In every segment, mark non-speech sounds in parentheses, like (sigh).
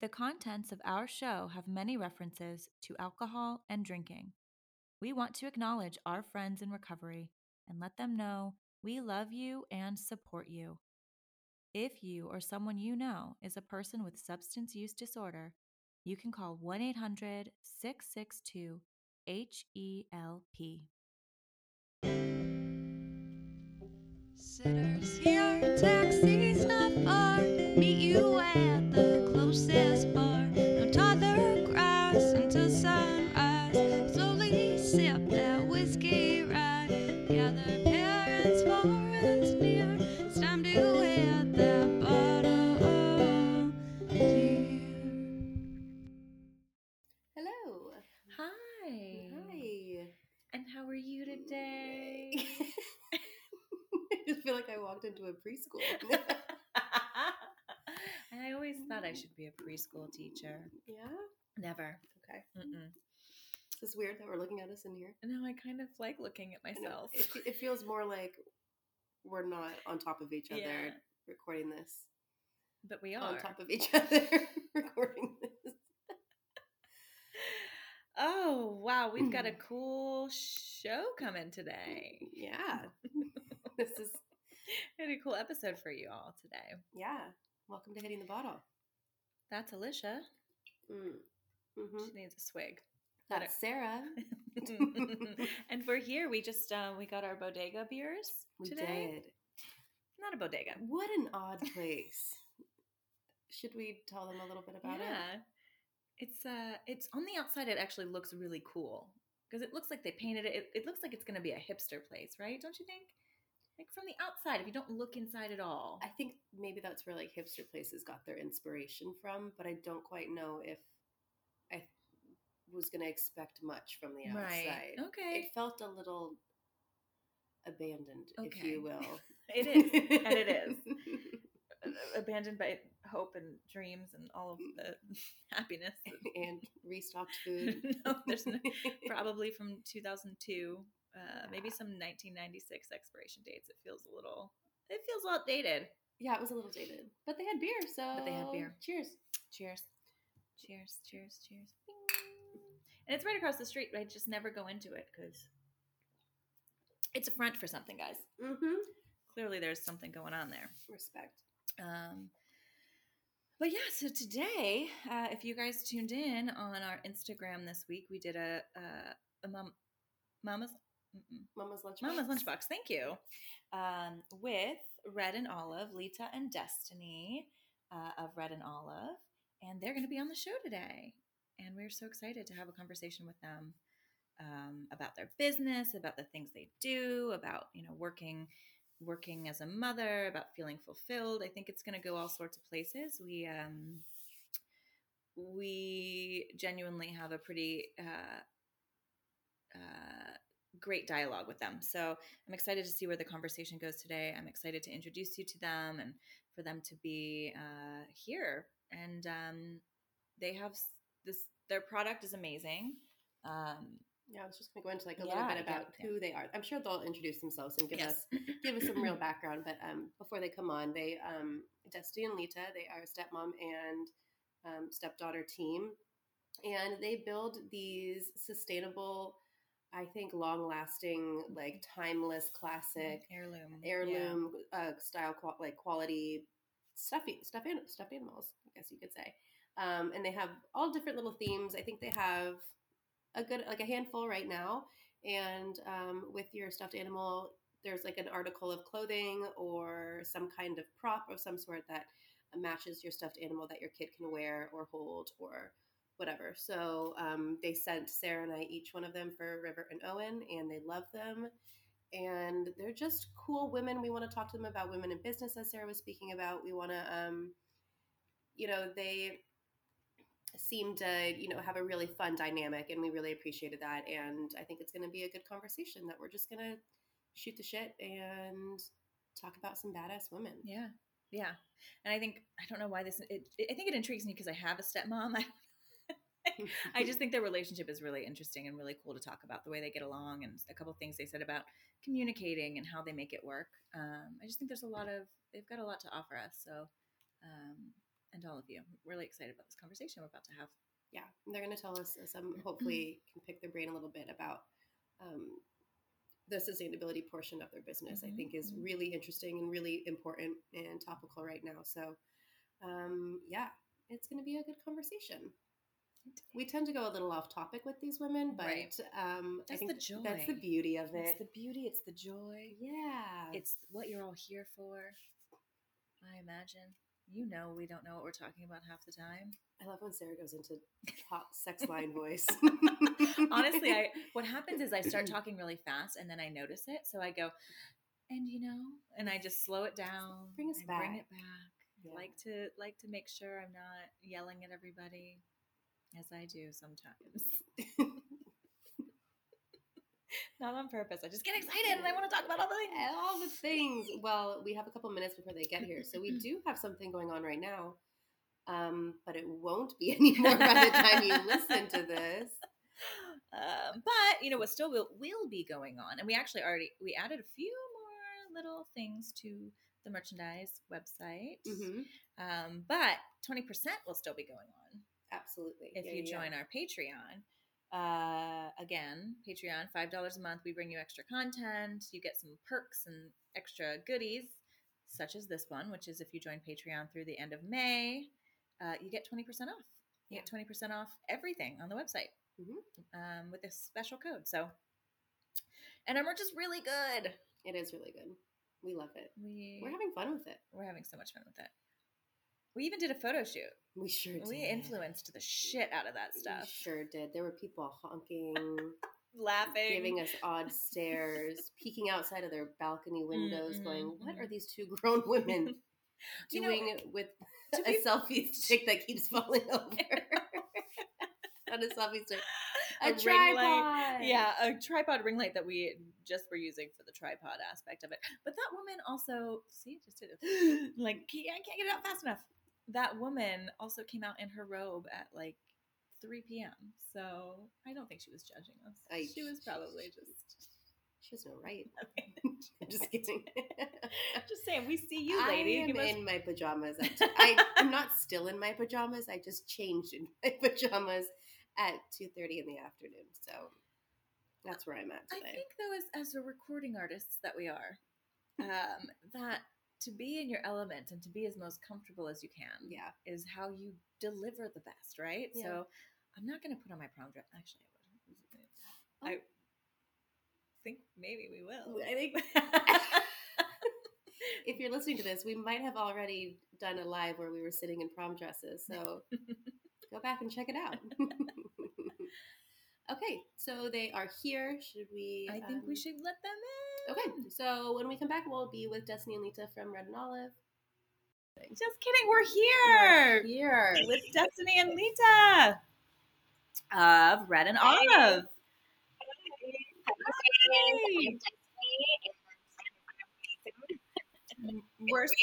The contents of our show have many references to alcohol and drinking. We want to acknowledge our friends in recovery and let them know we love you and support you. If you or someone you know is a person with substance use disorder, you can call 1 800 662 HELP. Sitters here, taxi's not far. Into a preschool. (laughs) I always thought I mm-hmm. should be a preschool teacher. yeah. Never. Okay. Mm-mm. Is this weird that we're looking at us in here? No, I kind of like looking at myself. It, it feels more like we're not on top of each other Yeah. recording this. But we are. On top of each (laughs) other (laughs) recording this. Oh, wow. We've got a (clears throat) cool show coming today. Yeah. this is We (laughs) had a cool episode for you all today. yeah. Welcome to hitting the bottle. That's Alicia. Mm. hmm She needs a swig. That's Sarah. (laughs) (laughs) and we're here. We just uh, we got our bodega beers We today. did. Not a bodega. What an odd place. Should we tell them a little bit about it? yeah. It's uh it's on the outside it actually looks really cool because it looks like they painted it. it. It looks like it's going to be a hipster place, right? Don't you think? Like from the outside if you don't look inside at all. I think maybe that's where like hipster places got their inspiration from, but I don't quite know if I was going to expect much from the outside. Right. Okay. It felt a little abandoned, if you (laughs) will. It is. and it is. (laughs) Abandoned by hope and dreams and all of the (laughs) happiness. and restocked food. no, there's no, probably from 2002, uh, maybe some 1996 expiration dates. It feels a little, it feels outdated. yeah, it was a little dated, but they had beer, so But they had beer. Cheers. Cheers. Cheers, cheers, cheers. Bing. And it's right across the street. But I just never go into it because it's a front for something, guys. Mm-hmm. Clearly, there's something going on there. Respect. Um, but yeah, so today, uh, if you guys tuned in on our Instagram this week, we did a a, a mom, mama's mm-mm, Mama's lunch. mama's lunchbox. Thank you, um, with Red and Olive, Lita and Destiny uh, of Red and Olive, and they're going to be on the show today, and we're so excited to have a conversation with them um, about their business, about the things they do, about you know working working as a mother, about feeling fulfilled. I think it's going to go all sorts of places. We um, we genuinely have a pretty uh, uh, great dialogue with them. So I'm excited to see where the conversation goes today. I'm excited to introduce you to them and for them to be uh, here. And um, they have this. Their product is amazing. Um, Yeah, I was just going to go into like a Yeah, little bit about yeah. who they are. I'm sure they'll introduce themselves and give Yes. us (clears throat) give us some real background. But um, before they come on, they um, Destiny and Lita, they are a stepmom and um, stepdaughter team, and they build these sustainable, I think, long lasting, like timeless, classic heirloom. Yeah. heirloom uh, style, qual- like quality stuffy stuffed an- stuffed animals. I guess you could say. Um, and they have all different little themes. I think they have a good like a handful right now. And um, with your stuffed animal, there's like an article of clothing or some kind of prop of some sort that matches your stuffed animal that your kid can wear or hold or whatever. So um, they sent Sarah and I each one of them for River and Owen, and they love them. And they're just cool women. We want to talk to them about women in business, as Sarah was speaking about. We want to, um, you know, they seem to, you know, have a really fun dynamic, and we really appreciated that. And I think it's going to be a good conversation that we're just going to shoot the shit and talk about some badass women. Yeah, yeah. And I think I don't know why this. It, I think it intrigues me because I have a stepmom. (laughs) I, (laughs) I just think their relationship is really interesting and really cool to talk about the way they get along and a couple things they said about communicating and how they make it work. Um, I just think there's a lot of they've got a lot to offer us. So um, and all of you. I'm really excited about this conversation we're about to have. yeah, and they're going to tell us some. Hopefully, can pick their brain a little bit about um, the sustainability portion of their business. I Mhm, think is mhm. really interesting and really important and topical right now. So, um, yeah, it's going to be a good conversation. We tend to go a little off topic with these women, but Right. um, I That's think the joy. that's the beauty of it. It's it. the beauty, it's the joy, yeah, it's what you're all here for. I imagine. You know, we don't know what we're talking about half the time. I love when Sarah goes into top sex (laughs) line voice. Honestly, I what happens is I start (laughs) talking really fast and then I notice it, so I go, and you know, and I just slow it down. Bring us I Bring it back. Yeah. Like to like to make sure I'm not yelling at everybody, as I do sometimes. (laughs) not on purpose. I just get excited and I want to talk about all the things. all the things. Well, we have a couple minutes before they get here, so we do have something going on right now. Um, but it won't be (laughs) anymore by the time you listen to this. (laughs) Um, but you know what still will, will be going on and we actually already we added a few more little things to the merchandise website Mm-hmm. um, but 20% will still be going on Absolutely. if Yeah, you yeah, join our patreon uh, again patreon $5 a month we bring you extra content you get some perks and extra goodies such as this one which is if you join patreon through the end of may uh, you get 20% off you get 20% off everything on the website Mhm. um, with this special code. So, and our merch is really good. It is really good. We love it. We We're having fun with it. we're having so much fun with it. We even did a photo shoot. We sure did. We influenced the shit out of that We stuff. sure did. There were people honking, (laughs) Laughing, giving us odd stares, (laughs) peeking outside of their balcony windows, Mhm, going, "What are these two grown women (laughs) You know, doing with a be- selfie stick that keeps falling over?" Not a selfie stick, a, A ring tripod. light. yeah, a tripod ring light that we just were using for the tripod aspect of it. But that woman also, see, just did it, (gasps) like I can't get it out fast enough. That woman also came out in her robe at like 3 p.m. So I don't think she was judging us. I- she was probably (laughs) just She has no right. (laughs) (laughs) I'm just kidding. just saying. We see you, lady. I am us- in my pajamas. At t- I, I'm not still in my pajamas. I just changed in my pajamas at 2:30 in the afternoon. So that's where I'm at today. I think though, as as a recording artists that we are, um, that to be in your element and to be as most comfortable as you can, yeah. is how you deliver the best, right? Yeah. So I'm not going to put on my prom dress. Actually, I Oh. would. I think maybe we will. I think (laughs) if you're listening to this, we might have already done a live where we were sitting in prom dresses. So (laughs) go back and check it out. (laughs) okay, so they are here. Should we? I think we um, should let them in. Okay, hmm. so when we come back, we'll be with Destiny and Lita from Red and Olive. Just kidding. We're here Here. with (laughs) Destiny and Lita of Red and Olive. We're (laughs)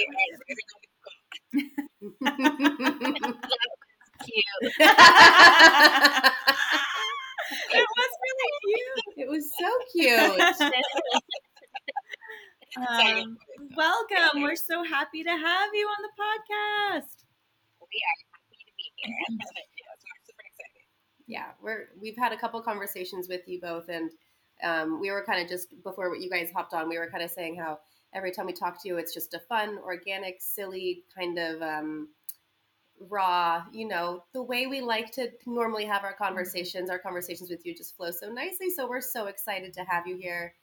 (laughs) it was really cute. it was so cute. Um, welcome. We're so happy to have you on the podcast. yeah, we're we've had a couple conversations with you both, and um, we were kind of just before you guys hopped on, we were kind of saying how every time we talk to you, it's just a fun, organic, silly kind of um, raw. You know, the way we like to normally have our conversations. Our conversations with you just flow so nicely. So we're so excited to have you here.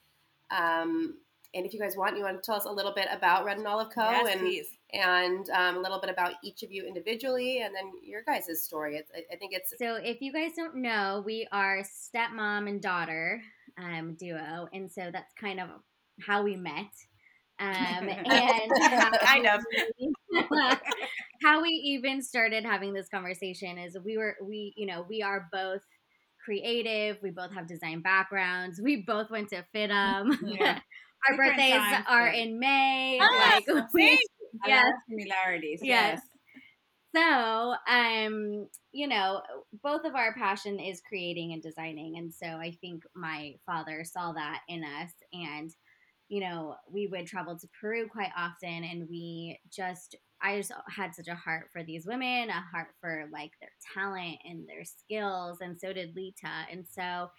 Um, and if you guys want, you want to tell us a little bit about Red and Olive Co. yes, and please. and um, a little bit about each of you individually, and then your guys' story. It's, I, I think it's So, if you guys don't know, we are stepmom and daughter um, duo, and so that's kind of how we met. Um, (laughs) and how (laughs) Kind of. we- (laughs) how we even started having this conversation is we were we you know we are both creative. We both have design backgrounds. We both went to FIDM. Yeah. Our birthdays times, are but- in May. Ah, like (laughs) we, yes, similarities. yes. So, um, you know, both of our passion is creating and designing, and so I think my father saw that in us, and you know, we would travel to Peru quite often, and we just I just had such a heart for these women, a heart for like their talent and their skills, and so did Lita. And so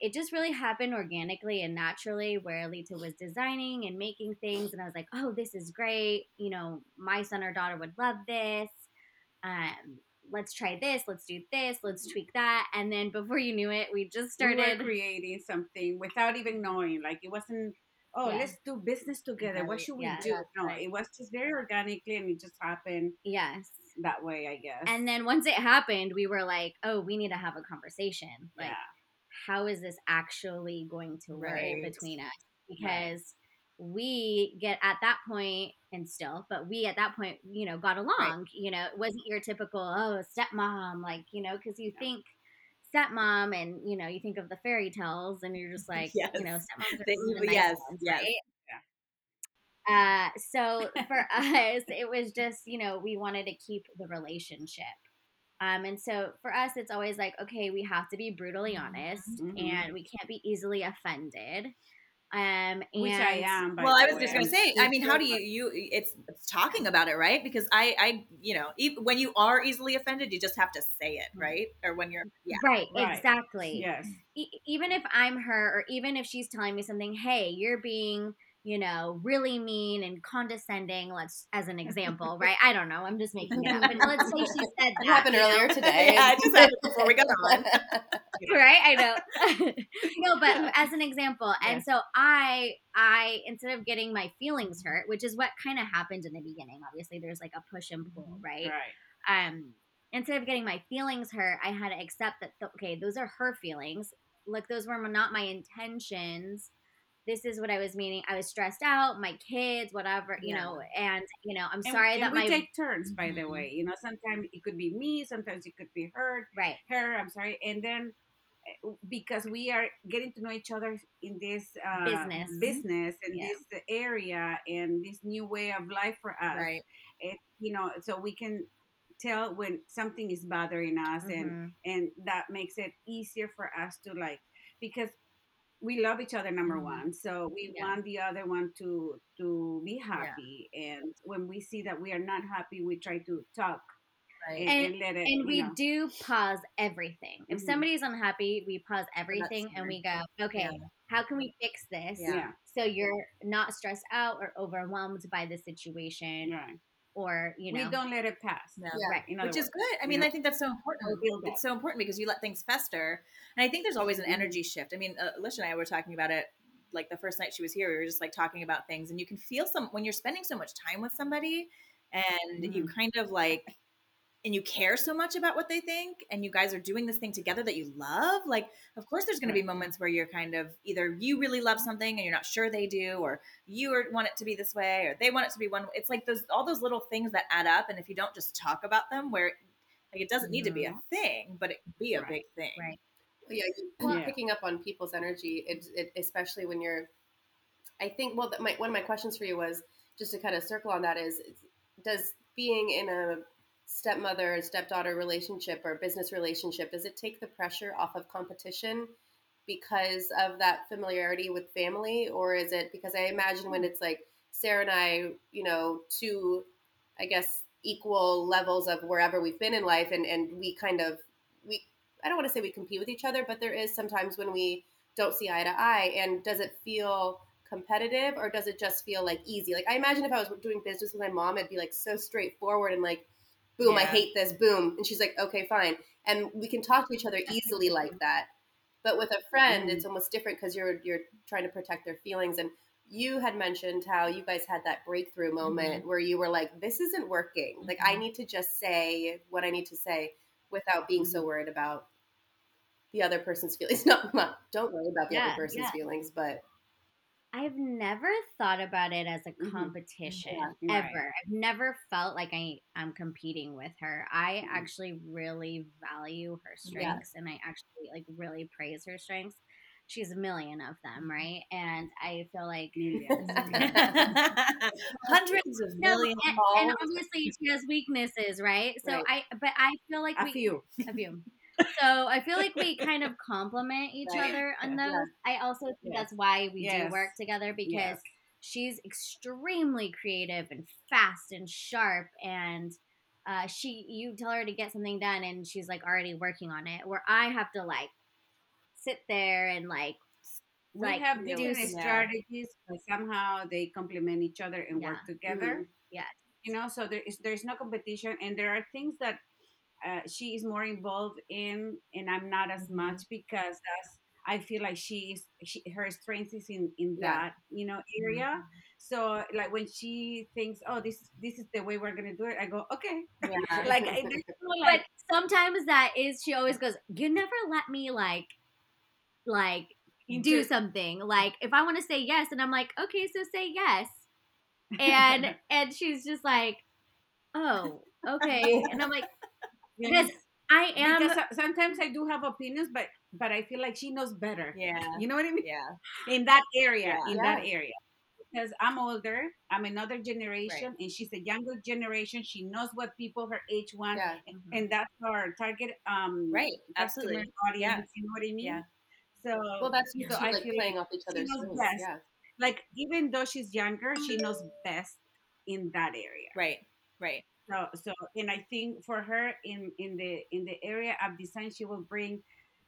it just really happened organically and naturally where Lita was designing and making things and I was like, "Oh, this is great. You know, my son or daughter would love this. Um, let's try this, let's do this, let's tweak that." And then before you knew it, we just started were creating something without even knowing. Like it wasn't. Oh, Yeah. let's do business together. What should we yeah, do? No, right. it was just very organically, and it just happened yes. that way. I guess. And then once it happened, we were like, "Oh, we need to have a conversation. Like, yeah, how is this actually going to work Right. between us?" Because we get at that point, and still, but we at that point, you know, got along. You know, it wasn't your typical oh stepmom, like you know, because you Yeah. think stepmom, and you know, you think of the fairy tales, and you're just (laughs) like, you know, Yes. stepmoms are the nice yes, ones, yes. right? Uh, so for (laughs) us, it was just, you know, we wanted to keep the relationship. Um, and so for us, it's always like, okay, we have to be brutally honest Mhm. and we can't be easily offended. Um, and which I am. by well, the I was way. just going to say. I mean, how do you you? It's, it's talking about it, right? Because I, I, you know, e- when you are easily offended, you just have to say it, right? Or when you're, yeah, Right, Right. exactly. Yes. E- even if I'm her, or even if she's telling me something, hey, you're being, you know, really mean and condescending. Let's, as an example, (laughs) right? I don't know. I'm just making it up. But let's say she (laughs) said that (laughs) It happened earlier today. yeah, just happened before we got on. right i know no but as an example and so i i instead of getting my feelings hurt which is what kind of happened in the beginning obviously there's like a push and pull right Right. um instead of getting my feelings hurt i had to accept that th- okay those are her feelings like those were not my intentions this is what i was meaning i was stressed out my kids whatever you Yeah. know and you know i'm And- sorry and that we my take turns, by the Mhm. way. You know, sometimes it could be me, sometimes it could be her. right Her, I'm sorry, and then uh, because we are getting to know each other in this uh, Business. business and Yeah. this area and this new way of life for us. Right. It, you know, so we can tell when something is bothering us, and Mhm. and that makes it easier for us to like because we love each other number Mhm. one so we Yeah. want the other one to to be happy and when we see that we are not happy we try to talk Right. and, And- it and we know. do pause everything. If Mhm. somebody's unhappy, we pause everything and we go, okay, Yeah. how can we fix this? Yeah. yeah, So you're not stressed out or overwhelmed by the situation, right or you know, we don't let it pass Yeah. Yeah. right? in other which is good. I you mean, know? I think that's so important. build It's so important because you let things fester, and I think there's always an Mhm. energy shift. I mean, uh, Alicia and I were talking about it like the first night she was here. We were just like talking about things, and you can feel some when you're spending so much time with somebody, and you kind of like. And you care so much about what they think, and you guys are doing this thing together that you love. Like, of course, there's going to be mm-hmm. moments where you're kind of either you really love something and you're not sure they do, or you want it to be this way, or they want it to be one. It's like those all those little things that add up, and if you don't just talk about them, where like it doesn't need to be a mm-hmm. thing, but it can be a Right. big thing. Right. yeah, you, Well- picking up on people's energy, it, it, especially when you're. I think. Well, my, one of my questions for you was just to kind of circle on that is, does being in a stepmother and stepdaughter relationship or business relationship does it take the pressure off of competition because of that familiarity with family, or is it because I imagine when hmm. it's like Sarah and I, you know, two, I guess equal levels of wherever we've been in life, and and we kind of we I don't want to say we compete with each other, but there is sometimes when we don't see eye to eye. And does it feel competitive or does it just feel like easy? Like I imagine if I was doing business with my mom, it'd be like so straightforward and like, boom, I hate this, boom. And she's like, okay, fine. And we can talk to each other easily like that. But with a friend, Mhm. it's mm-hmm. almost different because you're you're trying to protect their feelings. And you had mentioned how you guys had that breakthrough mm-hmm. moment where you were like, this isn't working. Like I mm-hmm. need to just say what I need to say without being so worried about the other person's feelings. (laughs) Not, not don't worry about the Yeah, other person's yeah. feelings, but I've never thought about it as a Mhm. competition Yeah, right. ever. I've never felt like I am competing with her. I Mhm. actually really value her strengths and I actually like really praise her strengths. She's a million of them, right? And I feel like (laughs) (laughs) Hundreds of no, millions. and, and obviously she has weaknesses, right? So Right. I, but I feel like a we, few a few. So I feel like we kind of (laughs) complement each Right. other on Yeah. those. I also think Yes. that's why we do work together because Yes. she's extremely creative and fast and sharp and uh, she you tell her to get something done and she's like already working on it where i have to like sit there and like we like, have do different some- strategies, but somehow they complement each other and work Yeah. together. yeah You know, so there is there's no competition, and there are things that uh, she is more involved in, and I'm not as Mhm. much because that's I feel like she is she, her strength is in in Yeah. that you know area. So like when she thinks, oh, this this is the way we're gonna do it, I go, okay. Yeah. (laughs) Like I, there's (laughs) but sometimes that is she always goes you never let me like like do something like if i want to say yes and i'm like okay so say yes (laughs) and and she's just like oh okay and i'm like Yes. because i am because sometimes I do have opinions, but but I feel like she knows better. Yeah. You know what I mean? Yeah. In that area, Yeah. in Yeah. that area. Because I'm older, I'm another generation, and she's a younger generation. She knows what people her age want, yeah. and that's our target um Right. Absolutely. audience. You know what I mean? Yeah. So Well, that's so I like feel playing like off each other's knows strengths. best. Yeah. like even though she's younger, she knows best in that area. Right. Right. So so and I think for her in in the in the area of design, she will bring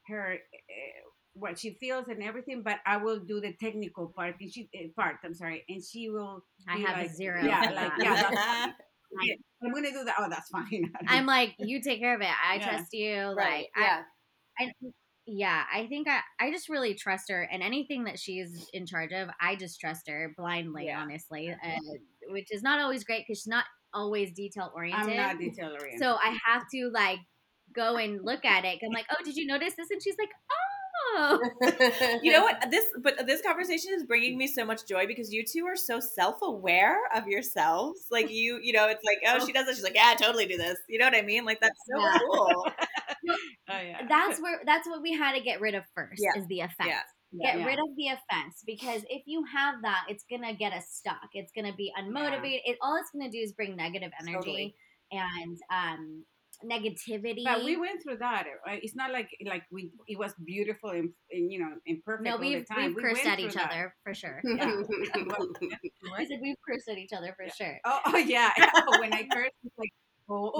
her uh, what she feels and everything, but I will do the technical part. And she uh, part. I'm sorry, and she will. i have like, a zero Yeah, like yeah, that's (laughs) fine. Yeah, I'm gonna do that. Oh, that's fine. (laughs) i'm like you take care of it i Yeah. trust you Right. like I, yeah. I yeah, I think I, I just really trust her, and anything that she's in charge of, I just trust her blindly, Yeah. honestly, uh, which is not always great because she's not always detail oriented. I'm not detail oriented. so I have to like go and look at it. I'm like, oh, did you notice this? And she's like, oh, (laughs) You know what? This but this conversation is bringing me so much joy because you two are so self-aware of yourselves. Like you, you know, it's like, oh, she does it. She's like, yeah, I totally do this. You know what I mean? Like that's so Yeah. cool. (laughs) oh yeah. that's where that's what we had to get rid of first Yeah. is the effect. Yeah. Get Yeah. rid of the offense because if you have that, it's gonna get us stuck. It's gonna be unmotivated. It all it's gonna do is bring negative energy Totally. and um negativity. But we went through that. It's not like like we it was beautiful and, and you know and perfect. no, all we've the time. we've We cursed at each that. other for sure. (laughs) Yeah. I (laughs) said we've cursed at each other for sure. Oh, (laughs) oh yeah. when I curse, it's like, oh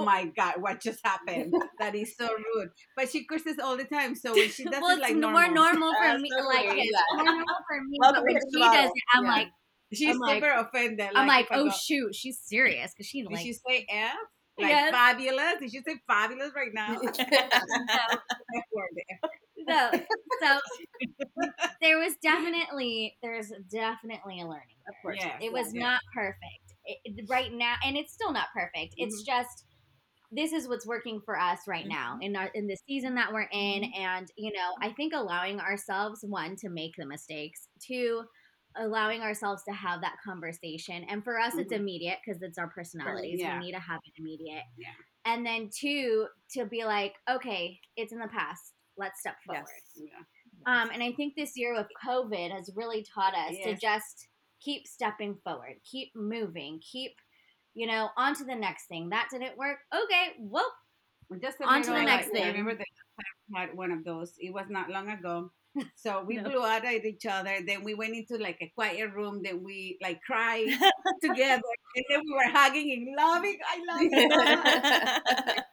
Oh my god, what just happened? That is so rude. But she curses all the time, so when she does well, it it's like more normal, normal for That's me. so Like weird, it's more normal for me, Welcome but when she does it, I'm Yeah. like, she's I'm like- super offended. I'm like, if I oh go, shoot, she's serious because she like. Did like she say F? Like Yes. fabulous? Did she say fabulous right now? (laughs) F word. (laughs) no. So there was definitely there's definitely a learning. Of course. Yes, It was yes. not perfect it, it- right now, and it's still not perfect. It's mm-hmm. just this is what's working for us right now in our in the season that we're in, and you know, I think allowing ourselves one to make the mistakes, two allowing ourselves to have that conversation, and for us, it's Mhm. immediate because it's our personalities. yeah. We need to have it immediate, Yeah. and then two to be like, okay, it's in the past. Let's step forward. Yes. Yeah. Um, and I think this year with COVID has really taught us to just keep stepping forward, keep moving, keep, you know, on to the next thing. That didn't work. Okay, well, Just On to the next thing. I remember that I had one of those. It was not long ago. (laughs) So we No. blew out at each other. Then we went into like a quiet room. Then we like cried (laughs) together. And then we were hugging and loving. I love you. (laughs)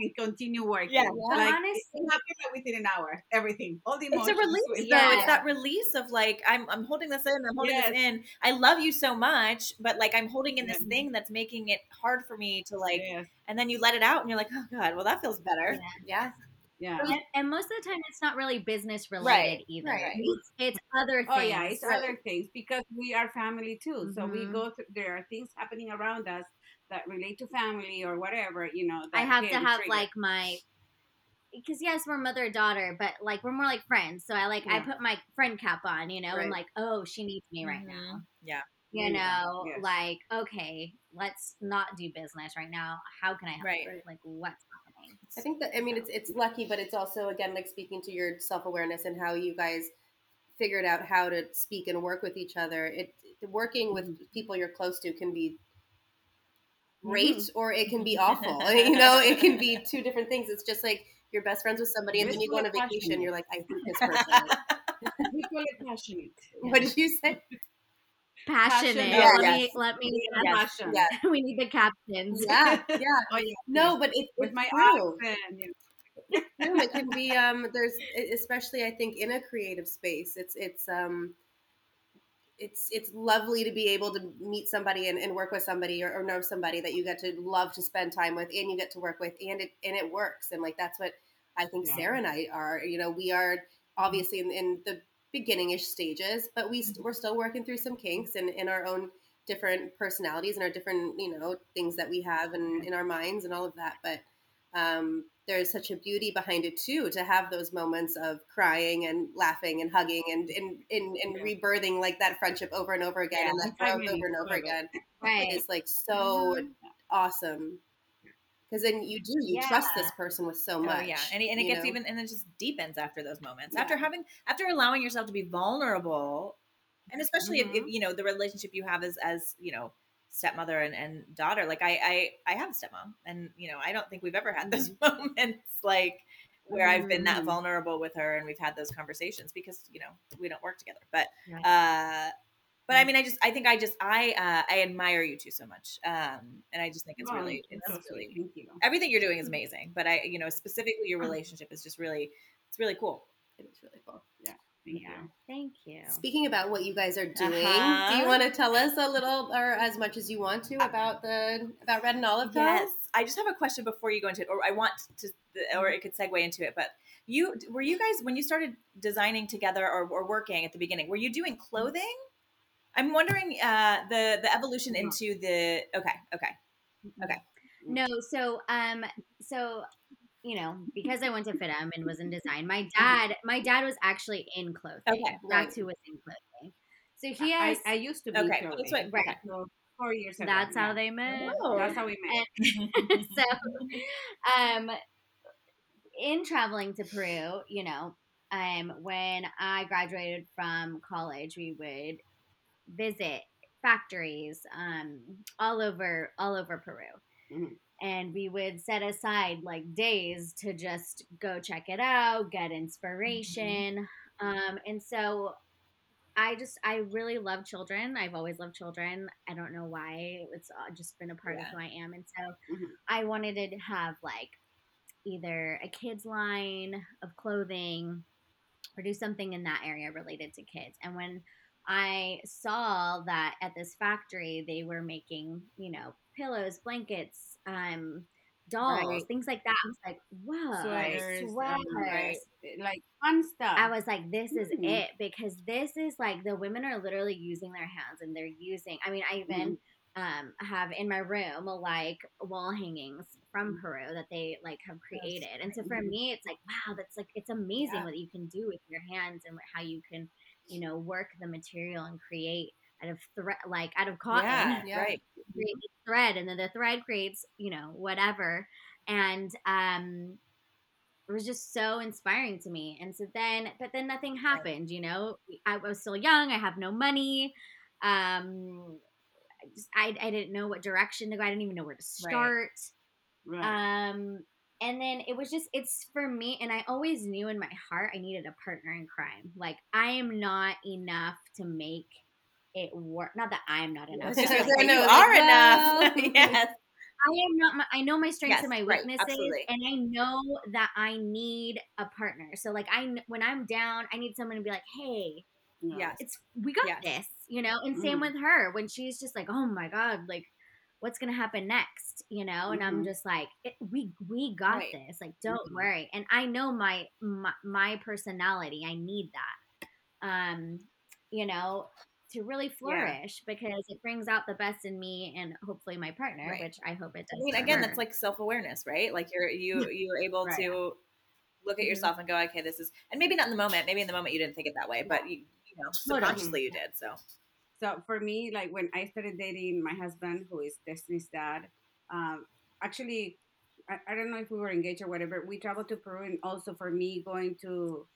and continue working. Yeah. Like, honestly- it happened like within an hour. Everything. All the emotions. It's a release, went though. It's that release of like I'm I'm holding this in, I'm holding Yes. this in. I love you so much, but like I'm holding in this Yeah. thing that's making it hard for me to like. Yes. And then you let it out, and you're like, oh god, well that feels better. yeah. Yeah. and, and most of the time it's not really business related Right, either. right, right. It's, it's other things. Oh yeah, it's Right. other things because we are family too. So we Mhm. go through. There are things happening around us that relate to family or whatever. You know. I have to have trigger. like my because yes, we're mother daughter, but like we're more like friends. So I like I put my friend cap on, you know, and Right. like, oh, she needs me right Mhm. now. Yeah. You Yeah, know, yes. like okay, let's not do business right now. How can I help? Right. you? Like what's happening? I think that I mean it's it's lucky, but it's also again like speaking to your self awareness and how you guys figured out how to speak and work with each other. It working with people you're close to can be great or it can be (laughs) awful. (laughs) you know, it can be two different things. It's just like you're best friends with somebody and then you go on a Mutual vacation. passion. You're like, I hate this (laughs) person. we call it passionate. what did you say? passionate. Passionate. Yeah, let yes. me let me. Yes, passion. yes. we need the captains. Yeah, yeah. Oh yeah. No, but it, with it's my true. accent. you. No, it can be. Um, there's especially I think in a creative space, it's it's um, it's it's lovely to be able to meet somebody and, and work with somebody or, or know somebody that you get to love to spend time with and you get to work with and it and it works and like that's what I think Yeah. Sarah and I are. You know, we are obviously in, in the beginningish stages, but we st- we're still working through some kinks and in our own different personalities and our different you know things that we have and in our minds and all of that. But um, there's such a beauty behind it too to have those moments of crying and laughing and hugging and and, and, and Yeah. rebirthing like that friendship over and over again Yeah, and that growth really over and over it. again Right. is like so Mhm. awesome because then you do you trust this person with so much Oh yeah, and, it- and it gets know? even, and it just deepens after those moments. Yeah. After having, after allowing yourself to be vulnerable, and especially if, if Mhm. you know the relationship you have is as you know stepmother and, and daughter. Like I, I I have a stepmom, and you know I don't think we've ever had those (laughs) moments like where I've been that Mhm. vulnerable with her, and we've had those conversations because you know we don't work together. But uh, but I mean, I just I think I just I uh, I admire you two so much, um, and I just think it's Oh, really it's so really Thank you. everything you're doing is amazing but i you know specifically your (laughs) relationship is just really it's really cool it is really cool Thank Yeah. you. Thank you. speaking about what you guys are doing do you Uh-huh. want to tell us a little or as much as you want to about the about red and olive Co? yes i just have a question before you go into it or i want to or it could segue into it but you were you guys when you started designing together or, or working at the beginning were you doing clothing i'm wondering uh the the evolution into the okay okay okay No, so um, so you know, because I went to FIDM and was in design, my dad, my dad was actually in clothing. Okay, that's right. who was in clothing. So he I, has. I used to be Okay, clothing. that's what- Right. So four years ago. that's how they met. Oh. That's how we met. (laughs) so um in traveling to peru you know um when i graduated from college we would visit factories um all over all over peru Mhm. And we would set aside like days to just go check it out get inspiration um and so I just I really love children. I've always loved children. I don't know why. It's uh, just been a part Yeah. of who I am. And so Mhm. I wanted to have like either a kids line of clothing or do something in that area related to kids. And when I saw that at this factory they were making, you know, pillows, blankets, um, dolls, Right. things like that. I was like, whoa, Sweaters, sweaters. right. like fun stuff. I was like, this is Mm. it because this is like the women are literally using their hands and they're using. I mean, I even um, have in my room like wall hangings from Peru that they like have created, and so for me, it's like, wow, that's like it's amazing Yeah. what you can do with your hands and how you can, you know, work the material and create out of thread, like out of cotton yeah, (laughs) Yeah. right create thread and then the thread creates you know whatever. And um it was just so inspiring to me. And so then but then nothing happened you know? I was still young i have no money um I, just, I, I didn't know what direction to go i didn't even know where to Right. start. Right. um and then it was just it's for me and i always knew in my heart i needed a partner in crime. Like i am not enough to make it work not that i'm not enough I know, you are enough (laughs) yes (laughs) I am not. My, I know my strengths Yes, and my weaknesses, absolutely. and I know that I need a partner. So, like, I when I'm down, I need someone to be like, "Hey, No. yes it's we got Yes. this," you know. And same Mhm. with her when she's just like, "Oh my god, like, what's gonna happen next?" You know. And I'm Mhm. just like, it, "We we got Right. this. Like, don't Mhm. worry." And I know my, my my personality. I need that. Um, you know. To really flourish because it brings out the best in me and hopefully my partner, Right. which I hope it does. I mean, again, her. that's like self awareness, right? Like you're you you're able Right. to look at Mhm. yourself and go, okay, this is, and maybe not in the moment. Maybe in the moment you didn't think it that way, but you you know Totally. subconsciously you did. So So for me, like when I started dating my husband, who is Destiny's dad, um, actually, I, I don't know if we were engaged or whatever. We traveled to Peru, and also for me going to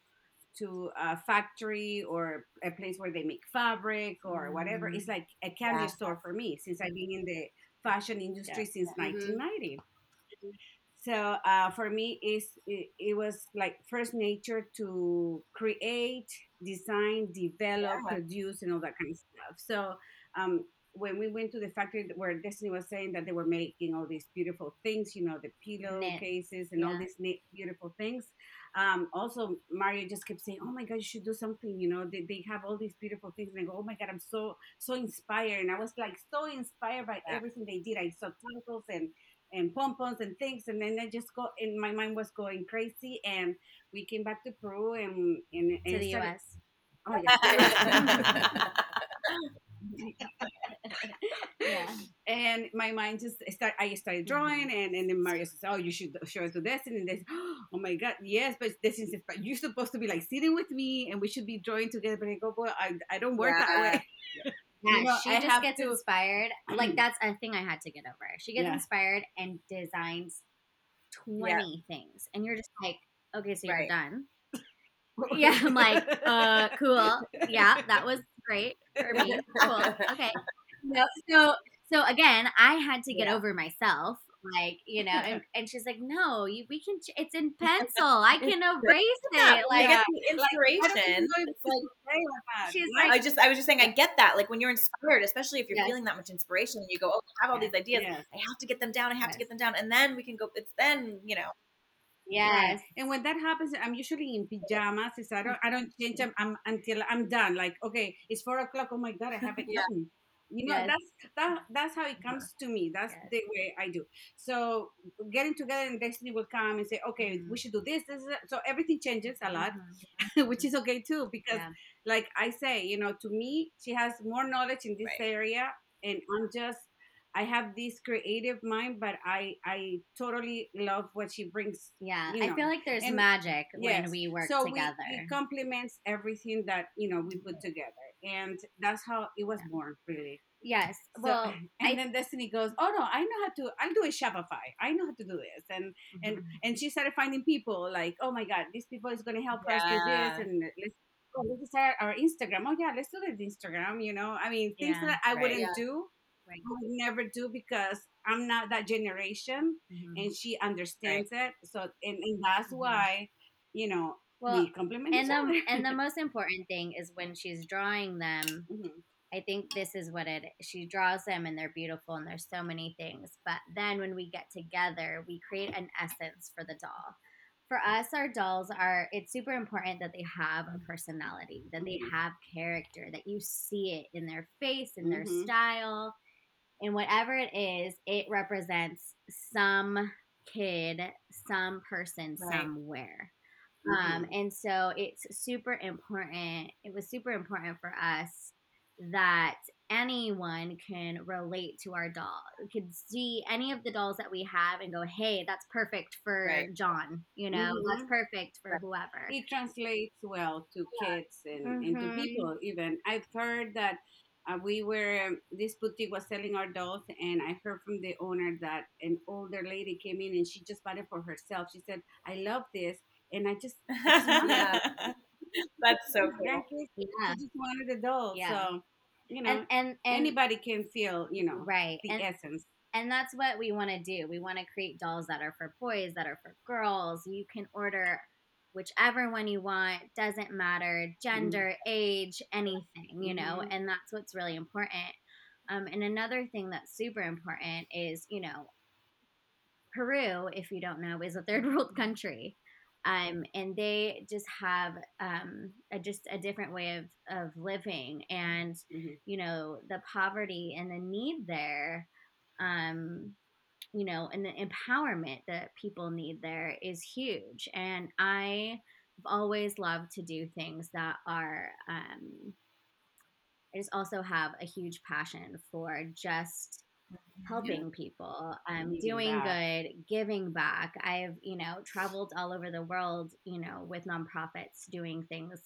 to a factory or a place where they make fabric or whatever, it's like a candy Yeah. store for me since I've been in the fashion industry Yeah. since Mhm. 1990. So uh, for me, is it, it was like first nature to create, design, develop, Yeah. produce, and all that kind of stuff. So um, when we went to the factory where Destiny was saying that they were making all these beautiful things, you know, the pillow cases and all these neat, beautiful things. Um, also, Mario just kept saying, "Oh my God, you should do something." You know, they, they have all these beautiful things, and I go, "Oh my God, I'm so so inspired." And I was like so inspired by Yeah. everything they did. I saw tentacles and and pompons and things, and then I just go, and my mind was going crazy. And we came back to Peru and and, to and the started- U.S. Oh yeah. (laughs) (laughs) Yeah. and my mind just start i started drawing and, and then mario says oh you should show us the destiny and this (gasps) oh my god yes but this is you're supposed to be like sitting with me and we should be drawing together but i go boy i, I don't work that way Yeah, (laughs) You know, she I just gets to- inspired. Like (clears throat) that's a thing I had to get over. She gets Yeah. inspired and designs twenty things, and you're just like, okay, so you're done. (laughs) Yeah, I'm like, uh, cool. Yeah, that was great for me. (laughs) Cool. Okay. No, so so again, I had to get Yeah. over myself. Like you know, and, and she's like, "No, you, we can. ch- It's in (laughs) pencil. I can erase Yeah, it." like Like, get the inspiration. think it's It's like like. She's Yeah. I just I was just saying I get that. Like when you're inspired, especially if you're Yes. feeling that much inspiration and you go, Oh, I have all these ideas. Yes. I have to get them down, I have Yes. to get them down. And then we can go it's then, you know. Yes, And when that happens, I'm usually in pajamas. Is I don't I don't change them I'm, until I'm done. Like okay, it's four o'clock. Oh my god, I haven't Yeah. eaten. You know Yes. that's that that's how it comes to me. That's Yes. the way I do. So getting together and Destiny will come and say, okay, Mhm. we should do this. This, so everything changes a lot, Mhm. (laughs) which is okay too because Yeah. like I say, you know, to me, she has more knowledge in this Right. area, and I'm just, I have this creative mind, but I, I totally love what she brings. Yeah, you I feel like there's and- magic yes, when we work so together. we, it complements everything that you know we put together, and that's how it was born, really. yes. So- Well, (laughs) and I- then Destiny goes, "Oh no, I know how to. I'll do a Shopify. I know how to do this." And and Mm-hmm. and she started finding people like, "Oh my God, these people is going to help us do this." And let's oh, let's start our Instagram. Oh yeah, let's do the Instagram. You know, I mean, things Yeah, that I right. wouldn't Yeah. do, Right. I would never do because I'm not that generation, Mhm. and she understands it. So and, and that's Mhm. why, you know, well, we complement and each the other. and the (laughs) most important thing is when she's drawing them. Mhm. I think this is what it. She draws them and they're beautiful and there's so many things. But then when we get together, we create an essence for the doll. For us, our dolls are. It's super important that they have a personality, that they Mhm. have character, that you see it in their face, in their Mhm. style, and whatever it is, it represents some kid, some person, Right. somewhere. Um, Mhm. and so it's super important. It was super important for us that anyone can relate to our doll, could see any of the dolls that we have and go, hey, that's perfect for Right. John. You know, that's Mhm. perfect for whoever. it translates well to kids and, and to Mhm. people even i've heard that uh, we were this boutique was selling our dolls and i heard from the owner that an older lady came in and she just bought it for herself she said i love this and i just, I just (laughs) wanted That's so (laughs) cool. Yeah. I just wanted a doll Yeah. so you know And, and, and anybody can feel you know right. the And, essence and that's what we want to do. We want to create dolls that are for boys, that are for girls. You can order whichever one you want, doesn't matter, gender, age, anything, you know, Mhm. and that's what's really important. Um, and another thing that's super important is, you know, Peru, if you don't know, is a third (laughs) world country. Um, and they just have um, a, just a different way of, of living. And Mhm. you know the poverty and the need there um you know and the empowerment that people need there is huge and i have always loved to do things that are um i just also have a huge passion for just helping people um doing back. good giving back i've you know traveled all over the world you know with nonprofits doing things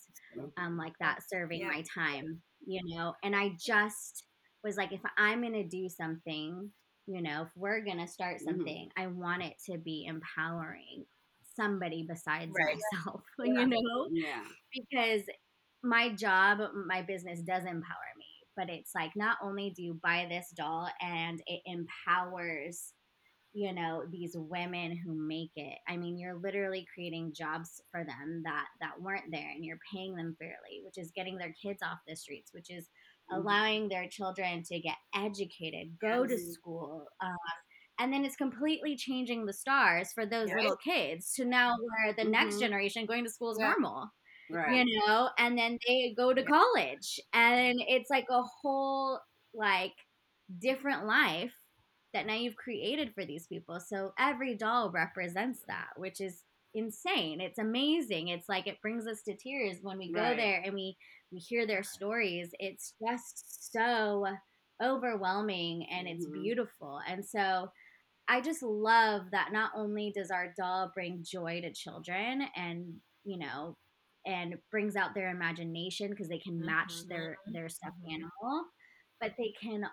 um like that serving Yeah. my time you know and i just was like if i'm gonna do something you know if we're gonna start Mhm. something i want it to be empowering somebody besides Right. myself (laughs) Yeah. you know yeah because my job, my business does empower me. But it's like not only do you buy this doll and it empowers, you know, these women who make it. I mean, you're literally creating jobs for them that that weren't there, and you're paying them fairly, which is getting their kids off the streets, which is allowing their children to get educated, go to school. Um, and then it's completely changing the stars for those little kids to now where the next Mhm. generation going to school is Yeah. normal Right. you know and then they go to college and it's like a whole like different life that now you've created for these people so every doll represents that which is insane it's amazing it's like it brings us to tears when we go Right. there and we we hear their stories it's just so overwhelming and it's Mhm. beautiful and so I just love that not only does our doll bring joy to children and, you know, and brings out their imagination because they can match their their stuffed Mhm. animal, but they can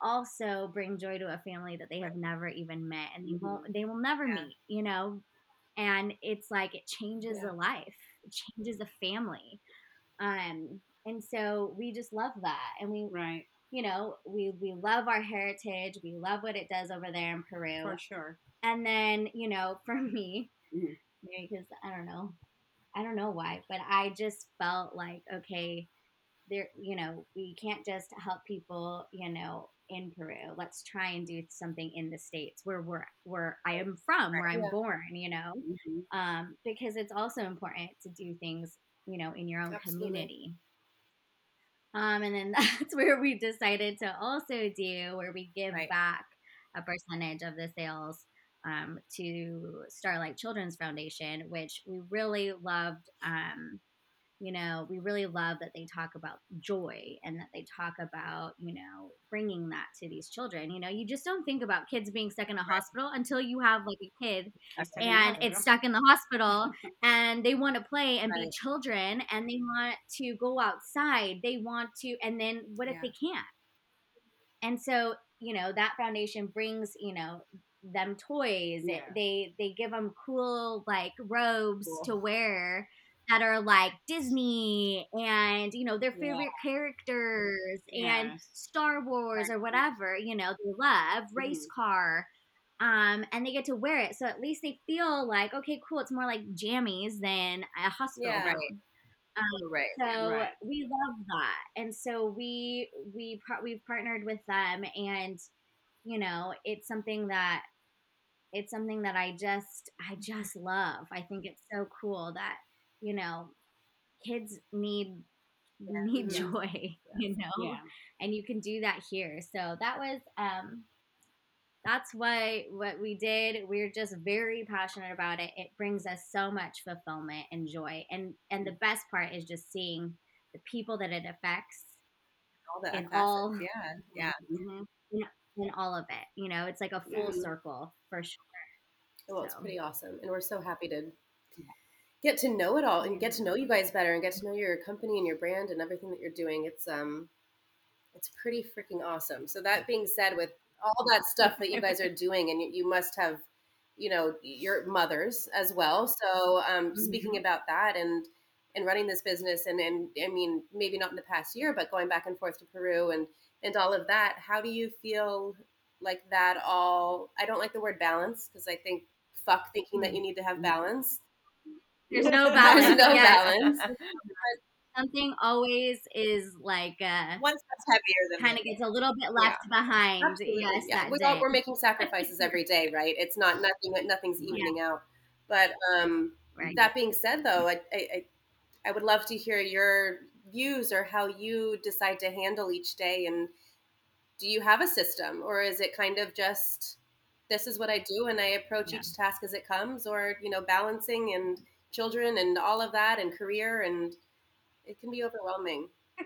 also bring joy to a family that they have never even met and they won't they will never Yeah. meet, you know. And it's like it changes Yeah. a life. It changes a family. Um and so we just love that and we Right. you know, we we love our heritage. We love what it does over there in Peru. For sure. And then, you know, (laughs) for me, maybe because I don't know, I don't know why, but I just felt like, okay, there, you know, we can't just help people, you know, in Peru. Let's try and do something in the states where we're where I am from, where I'm Yeah. born, you know, Mhm. um, because it's also important to do things, you know, in your own Absolutely. community. Um, and then (laughs) that's where we decided to also do where we give Right. back a percentage of the sales um, to Starlight Children's Foundation, which we really loved. Um, you know, we really love that they talk about joy and that they talk about, you know, bringing that to these children. You know, you just don't think about kids being stuck in a hospital until you have like a kid and it's stuck in the hospital (laughs) and they want to play and be children and they want to go outside. They want to and then what if they can't? And so you know that foundation brings you know them toys. It- they they give them cool like robes Cool. to wear that are like disney and you know their Yeah. favorite characters and Yes. star wars or whatever you know they love race car um, and they get to wear it. So at least they feel like, okay, cool. It's more like jammies than a hospital Yeah. Right. Um, Right. so Right. we love that, and so we we we've partnered with them, and you know, it's something that it's something that I just I just love. I think it's so cool that you know, kids need need Yeah. joy, (laughs) you know, Yeah. and you can do that here. So that was um that's why what we did. We're just very passionate about it. It brings us so much fulfillment and joy. And and the best part is just seeing the people that it affects All that in all Yeah. Yeah. Mhm. in all of it. You know, it's like a full Yeah. circle for sure. Well, it's pretty awesome, and we're so happy to get to know it all and get to know you guys better and get to know your company and your brand and everything that you're doing. It's um, it's pretty freaking awesome. So that being said, with all that stuff that you guys are (laughs) doing, and you, you must have, you know, your mothers as well. So um, speaking about that and and running this business, and and I mean, maybe not in the past year, but going back and forth to Peru and and all of that. How do you feel like that all? I don't like the word balance because I think fuck thinking that you need to have balance. There's (laughs) no balance. There's no Yes. balance. (laughs) Something always is like uh One step's heavier than kind of gets a little bit left behind. Absolutely. Yes, yeah. we day. all, we're making sacrifices every day, right? It's not nothing. Nothing's evening out. But um, Right. that being said, though, I, I I- I would love to hear your views or how you decide to handle each day. And do you have a system, or is it kind of just this is what I do, and I approach Yeah. each task as it comes, or you know, balancing and children and all of that, and career, and it can be overwhelming. (laughs)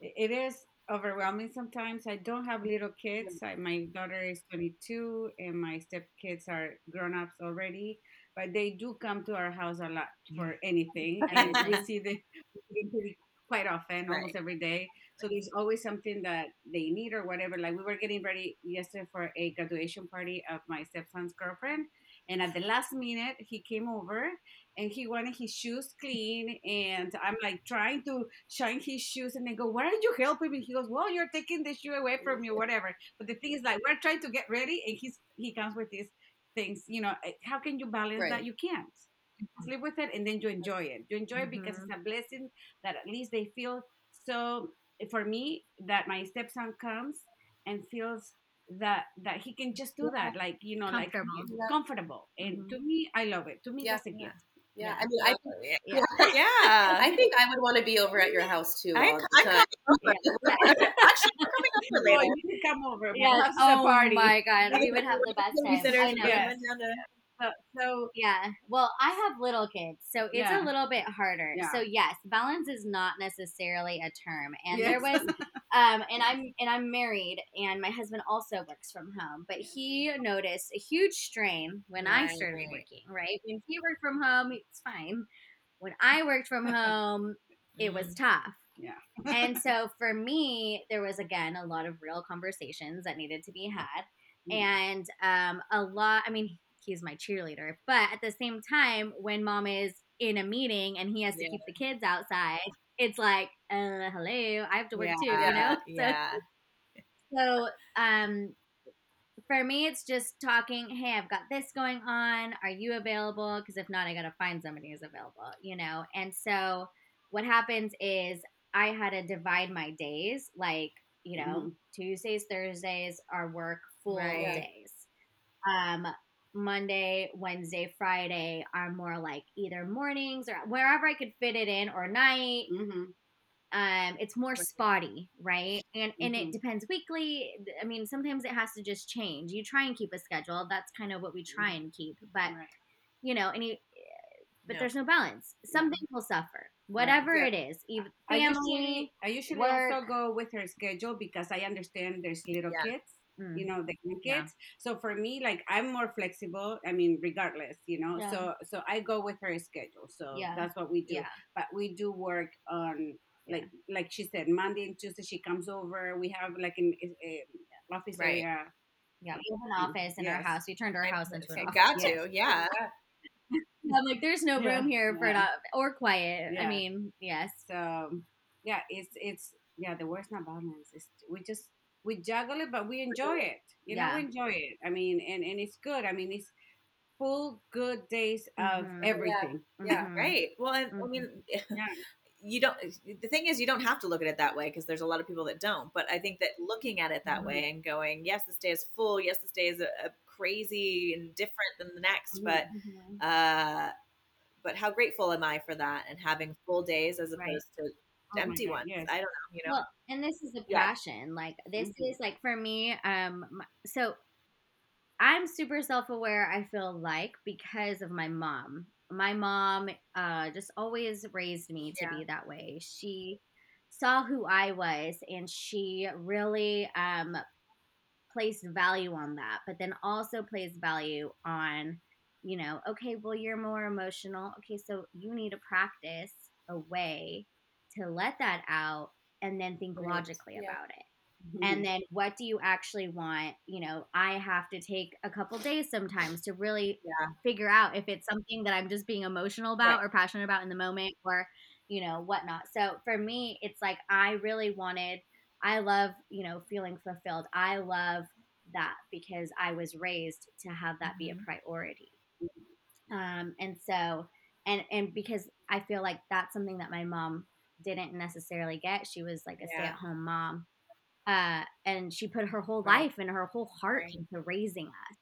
It- is overwhelming sometimes. I don't have little kids. I, my daughter is 22 and my stepkids are grown ups already, but they do come to our house a lot for anything. (laughs) And we see them we see them pretty- quite often, almost every day. So there's always something that they need or whatever. Like we were getting ready yesterday for a graduation party of my stepson's girlfriend. And at the last minute, he came over and he wanted his shoes clean. And I'm like trying to shine his shoes. And they go, Why don't you help him? He goes, Well, you're taking the shoe away from me, whatever. But the thing is, like, we're trying to get ready. And he's he comes with these things. You know, eh, how can you balance Right. that? You can't. Mm-hmm. Just live with it and then you enjoy it. You enjoy it because it's mm-hmm. a blessing that at least they feel so eh, for me that my stepson comes and feels that that he can just do that like you know like Comfortable. Yeah. comfortable and Mhm. to me i love it to me Yeah. that's a gift Yeah, Yeah. I mean, I, yeah. Yeah. (laughs) yeah. I think I would want to be over at your house too. I- all the I time. (laughs) (laughs) Actually, we're coming over for Boy, later. you can come over my Yes. house is a Oh party my god, we would have the best time. Babysitters, I know. we Yeah. went down to- so, so Yeah. Well, I have little kids, so it's Yeah. a little bit harder. Yeah. So yes, balance is not necessarily a term. And Yes. there was (laughs) um and I'm and I'm married and my husband also works from home, but he noticed a huge strain when I started Right. working, right? When he worked from home, it's fine. When I worked from (laughs) home, it was tough. Yeah. and (laughs) so for me, there was again a lot of real conversations that needed to be had. Mm. And um, a lot, I mean, he's my cheerleader, but at the same time, when mom is in a meeting and he has to Yeah. keep the kids outside, it's like, uh, hello, I have to work too, you Yeah, know? (laughs) Yeah. So, so um, for me, it's just talking, hey, I've got this going on. Are you available? Because if not, I got to find somebody who's available, you know? And so what happens is I had to divide my days, like, you know, Mhm. Tuesdays, Thursdays are work full Right. days. Um, Monday, Wednesday, Friday are more like either mornings or wherever I could fit it in or night. Hmm um it's more spotty right? And and it Mhm. depends weekly. I mean sometimes it has to just change. You try and keep a schedule. That's kind of what we try and keep. But Right. you know any but No. there's no balance. Something will suffer whatever yeah. it is even I usually, family I usually also go with her schedule because I understand there's little Yeah. kids, Mm. you know, the kids. Yeah. So for me, like I'm more flexible. I mean, regardless, you know. Yeah. So so I go with her schedule. So Yeah. that's what we do. But we do work on like like she said, Monday and Tuesday she comes over. We have like an uh, office Right. area. yeah we have an office in our house we turned our I- house into an office got to, yeah. (laughs) i'm like there's no room here for not or quiet i mean yes So yeah, it's it's yeah. The word's not balance. It's we just we juggle it, but we enjoy it. You know, we enjoy it. I mean, and and it's good. I mean, it's full good days of Mhm. everything. Yeah, Mhm. right. Well, and, I mean, (laughs) Yeah. you don't. The thing is, you don't have to look at it that way because there's a lot of people that don't. But I think that looking at it that Mhm. way and going, yes, this day is full. Yes, this day is a, a crazy and different than the next. But Mhm. uh, but how grateful am I for that and having full days as Right. opposed to Oh empty God, ones. yes. I don't know. You know. Well, and this is a Yeah. passion. Like this Mhm. is like for me. Um, my- so I'm super self-aware. I feel like because of my mom. My mom, uh, just always raised me to Yeah. be that way. She saw who I was, and she really um placed value on that. But then also placed value on, you know, okay, well, you're more emotional. Okay, so you need to practice a way to let that out and then think logically Yeah. about it. Mm-hmm. And then what do you actually want? You know, I have to take a couple days sometimes to really Yeah. figure out if it's something that I'm just being emotional about Right. or passionate about in the moment or, you know, whatnot. So for me, it's like I really wanted, I love, you know, feeling fulfilled. I love that because I was raised to have that be a priority. Um, and so, and and because I feel like that's something that my mom didn't necessarily get. She was like a Yeah. stay-at-home mom, uh, and she put her whole Right. life and her whole heart Right. into raising us.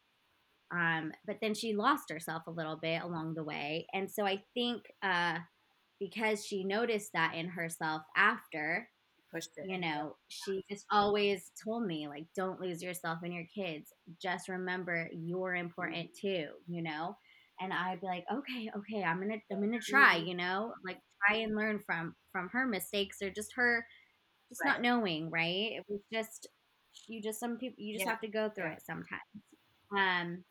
Um, but then she lost herself a little bit along the way, and so I think uh, because she noticed that in herself after, Pushed it. you know, she just always told me like, don't lose yourself in your kids. Just remember you're important too, you know. And I'd be like, okay, okay, I'm gonna, I'm gonna try, you know, like try and learn from from her mistakes or just her, just not knowing, right? It was just, you just some people, you just Yeah. have to go through Yeah. it sometimes. Um,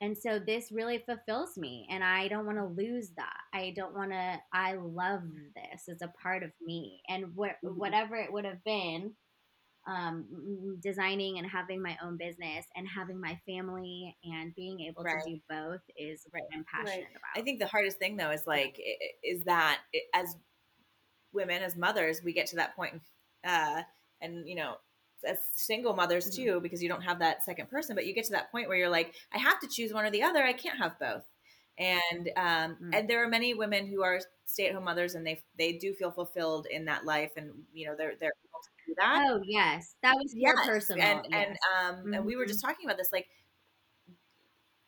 and so this really fulfills me, and I don't want to lose that. I don't want to. I love this as a part of me, and what Mhm. whatever it would have been, um, designing and having my own business and having my family and being able Right. to do both is what I'm passionate about. I think the hardest thing though is like i- is that as women as mothers we get to that point uh and you know as single mothers Mm-hmm. too because you don't have that second person but you get to that point where you're like I have to choose one or the other I can't have both and um Mm. and there are many women who are stay-at-home mothers and they they do feel fulfilled in that life and you know they're they're do that. Oh yes, that was your Yes, personal. and yes. and um and we were just talking about this like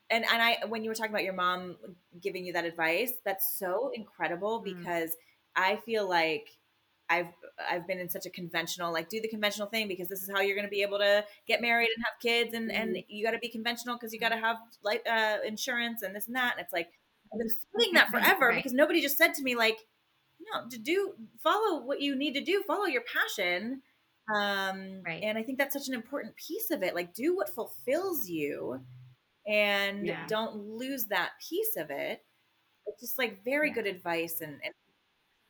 and and I when you were talking about your mom giving you that advice that's so incredible Mm. because I feel like I've I've been in such a conventional like do the conventional thing because this is how you're going to be able to get married and have kids and and you got to be conventional because you got to have like uh, insurance and this and that and it's like I've been feeling that forever Right. because nobody just said to me like no to do follow what you need to do follow your passion um Right. and i think that's such an important piece of it like do what fulfills you and Yeah. don't lose that piece of it it's just like very Yeah. good advice and, and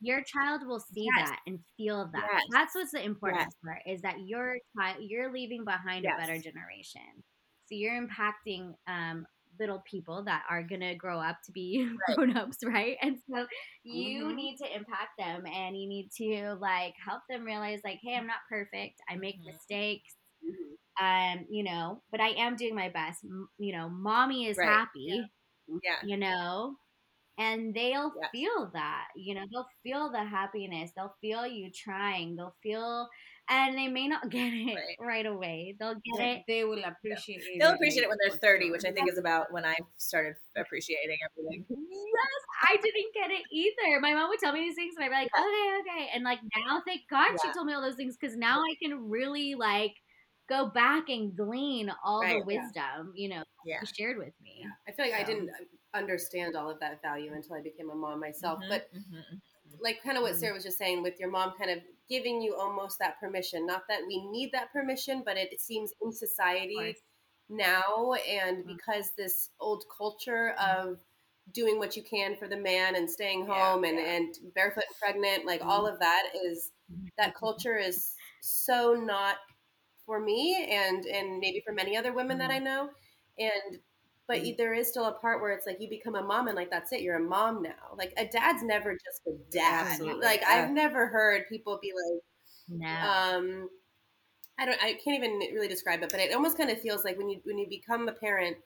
your child will see Yes. that and feel that. Yes. That's what's the important Yes. part is that your child you're leaving behind a better generation. So you're impacting um, little people that are gonna grow up to be (laughs) Right. grown ups, right? And so you Mhm. need to impact them and you need to like help them realize like, hey, I'm not perfect. I make Mhm. mistakes. Mhm. Um, you know, but I am doing my best. M- you know, mommy is Right. happy yeah you know and they'll Yes. feel that you know they'll feel the happiness they'll feel you trying they'll feel and they may not get it Right. right, away they'll get They, it they will appreciate it. they'll appreciate it when they're 30 which i think is about when i started appreciating everything yes i didn't get it either my mom would tell me these things and i'd be like okay okay and like now thank god she told me all those things because now i can really like go back and glean all Right, the yeah. wisdom you know yeah she shared with me Yeah. I feel like I didn't understand all of that value until I became a mom myself. Mhm, But mhm, like kind of what Mhm. Sarah was just saying with your mom kind of giving you almost that permission. Not that we need that permission, but it, it seems in society now and Mhm. because this old culture of doing what you can for the man and staying Yeah, home and, yeah. and barefoot and pregnant, like all of that is that culture is so not for me and and maybe for many other women that I know. And but Mhm. there is still a part where it's like you become a mom and like that's it, you're a mom now. Like a dad's never just a dad. Absolutely, Like yeah. I've never heard people be like, no um I don't I can't even really describe it, but it almost kind of feels like when you when you become a parent,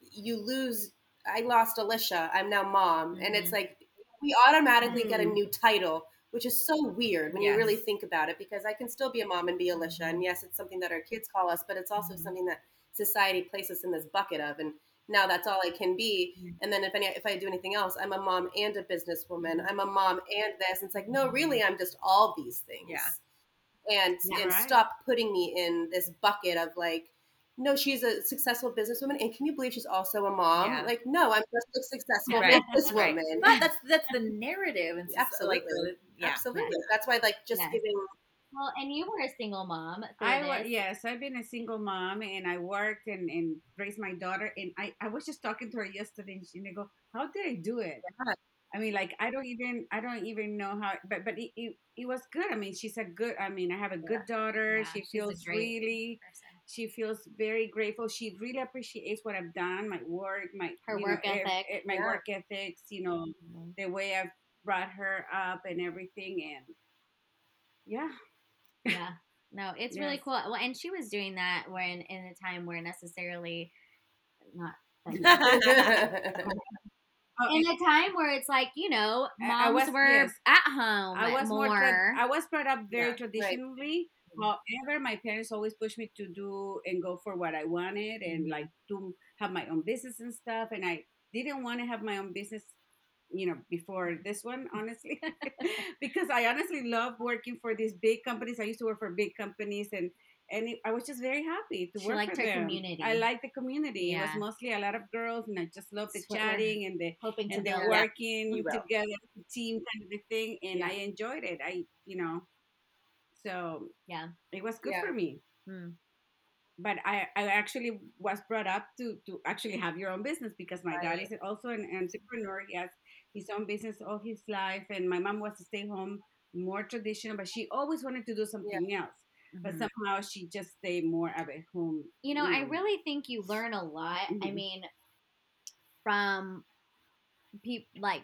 you lose I lost Alicia, I'm now mom. And it's Mhm. like we automatically get a Mm. new title, which is so weird when you really think about it because I can still be a mom and be Alicia. And yes, it's something that our kids call us, but it's also Mhm. something that society places in this bucket of and now that's all I can be. Mhm. And then if any, if I do anything else, I'm a mom and a businesswoman. I'm a mom and this. And it's like, no, really, I'm just all these things. Yeah. And Yeah, and right. stop putting me in this bucket of like, no, she's a successful businesswoman, and can you believe she's also a mom? Yeah. Like, no, I'm just a successful Right, (laughs) businesswoman. But that's that's the narrative and so, like Absolutely. the, yeah Absolutely. That's why, like, just giving. Well and you were a single mom I was yes, I've been a single mom and I worked and, and raised my daughter and I, I was just talking to her yesterday and she and I go, How did I do it? Yeah. I mean like I don't even I don't even know how but but it, it, it was good. I mean she's a good I mean I have a good daughter. Yeah, she feels really person. she feels very grateful. She really appreciates what I've done, my work, my Her work know, ethic. eh, my Yeah. work ethics, you know, the way I've brought her up and everything and yeah. Yeah no it's really cool well and she was doing that when in a time where necessarily not (laughs) Oh, in a time where it's like you know I- I moms was- were yes. at home I was more. more, tra- I was brought up very Yeah, right. traditionally. However, my parents always pushed me to do and go for what I wanted and mm-hmm. like to have my own business and stuff. And I didn't want to have my own business, you know, before this one, (laughs) honestly, (laughs) because I honestly love working for these big companies. I used to work for big companies and. And it, I was just very happy to She work liked for her them. community. I like the community. It was mostly a lot of girls, and I just loved the chatting and the hoping and they're working You together, team kind of a thing, and Yeah. I enjoyed it. I, you know, so Yeah. it was good Yeah. for me. Hmm. But I, I actually was brought up to to actually have your own business because my dad is also an entrepreneur. He has his own business all his life, and my mom was to stay home, more traditional, but she always wanted to do something else. But Mhm. somehow she just stayed more at home. you know i really think you learn a lot i Mhm. mean from people like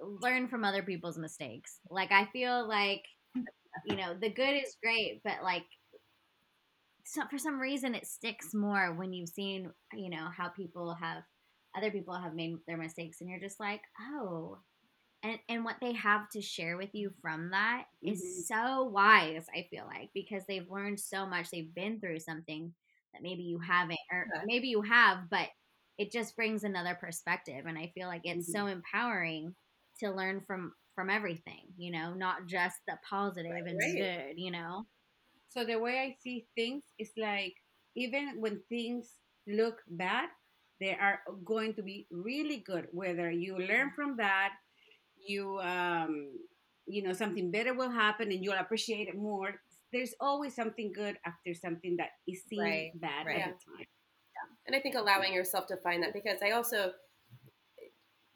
learn from other people's mistakes like i feel like you know the good is great but like so for some reason it sticks more when you've seen you know how people have other people have made their mistakes and you're just like oh and and what they have to share with you from that is Mhm. so wise i feel like because they've learned so much they've been through something that maybe you haven't or Yeah. maybe you have but it just brings another perspective and i feel like it's so empowering to learn from from everything you know not just the positive and Right. good you know So the way I see things is like even when things look bad, they are going to be really good. Whether you learn from that, you um, you know something better will happen, and you'll appreciate it more. There's always something good after something that is seen Right, bad right. at the time. and I think allowing yourself to find that because I also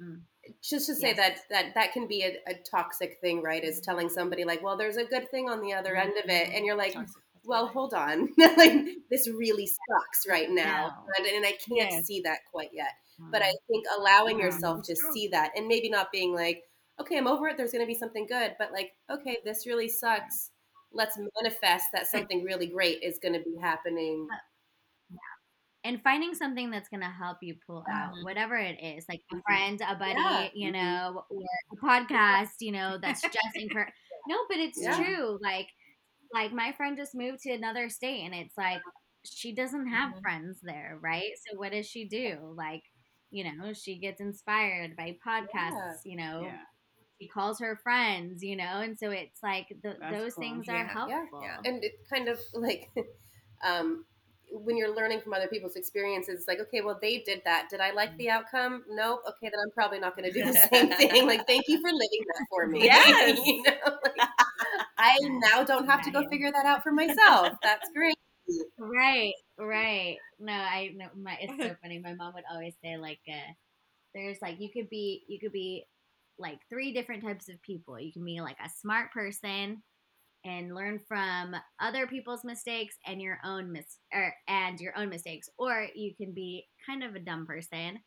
Mm. just to say Yes. that that that can be a, a toxic thing, right? Is telling somebody like, well, there's a good thing on the other end of it, and you're like, Toxic well, hold on, (laughs) like this really sucks right now, No. and, and I can't Yes. see that quite yet. Mm. But I think allowing Yeah, yourself to true. see that, and maybe not being like, okay, I'm over it. There's going to be something good, but like, okay, this really sucks. Let's manifest that something really great is going to be happening. and finding something that's going to help you pull out Mhm. whatever it is like a Mhm. friend a buddy Yeah. you Mhm. know or a podcast you know that's just encourage no but it's Yeah. true like like my friend just moved to another state and it's like she doesn't have Mhm. friends there right? So what does she do? Like you know she gets inspired by podcasts you know Yeah. she calls her friends you know and so it's like the, those cool. things Yeah, are helpful. Yeah. and it kind of (laughs) like um when you're learning from other people's experiences it's like okay well they did that. Did i like the outcome? Nope. Okay then i'm probably not going to do the (laughs) same thing. Like thank you for living that for (laughs) me. Yes. you know like, i now don't have to go figure that out for myself (laughs) that's great Right, right. No, I know my it's so funny. My mom would always say like uh there's like you could be you could be like three different types of people. You can be like a smart person and learn from other people's mistakes and your own mis- or, and your own mistakes or you can be kind of a dumb person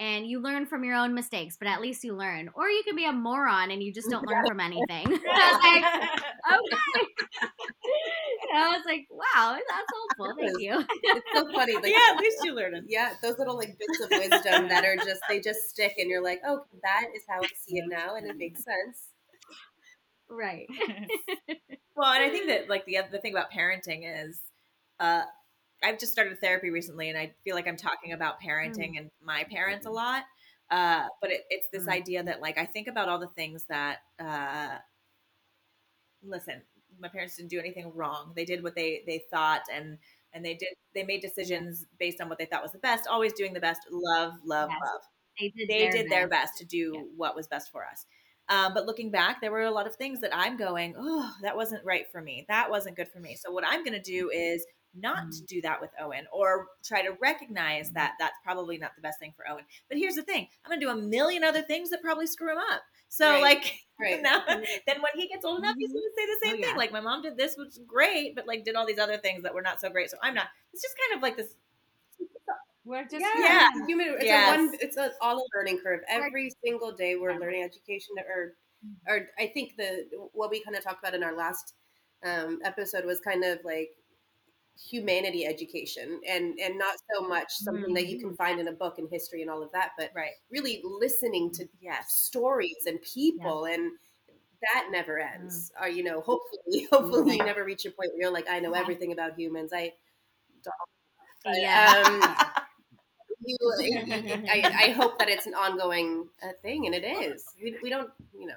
and you learn from your own mistakes, but at least you learn. Or you can be a moron and you just don't learn from (laughs) anything. (laughs) I was like, okay. (laughs) I was like, wow, that's helpful. Thank you. it's so funny like yeah, at least you learned it. yeah those little like bits of wisdom that are just they just stick and you're like oh that is how i see it now and it makes sense Right. well, and I think that like the other the thing about parenting is, uh, I've just started therapy recently, and I feel like I'm talking about parenting and my parents a lot. Uh, but it, it's this Mm. idea that like I think about all the things that, uh, listen, my parents didn't do anything wrong. They did what they they thought, and and they did they made decisions based on what they thought was the best. Always doing the best. Love, love, Yes. love They did they their did their best. best to do Yeah. what was best for us. Um, but looking back, there were a lot of things that I'm going, oh, that wasn't right for me. That wasn't good for me. So what I'm going to do is not Mm. do that with Owen, or try to recognize that that's probably not the best thing for Owen. But here's the thing: I'm going to do a million other things that probably screw him up. So Right. like. (laughs) right Now, then when he gets old enough, he's Mhm. going to say the same Oh, thing. yeah. Like my mom did this, which is great, but like did all these other things that were not so great. So I'm not. It's just kind of like this. We're just Yeah. It's human. It's Yes. a one. It's a, all a learning curve. Every single day we're Yeah. learning education, or, or I think the what we kind of talked about in our last um, episode was kind of like humanity education, and and not so much something that you can find in a book and history and all of that, but Right. really listening to Yes. stories and people and. That never ends. Uh, you know, hopefully, (laughs) hopefully, you never reach a point where you're like, I know Yeah. everything about humans. I Yeah. um, (laughs) you, I, I hope that it's an ongoing uh, thing, and it is. We, we don't, you know.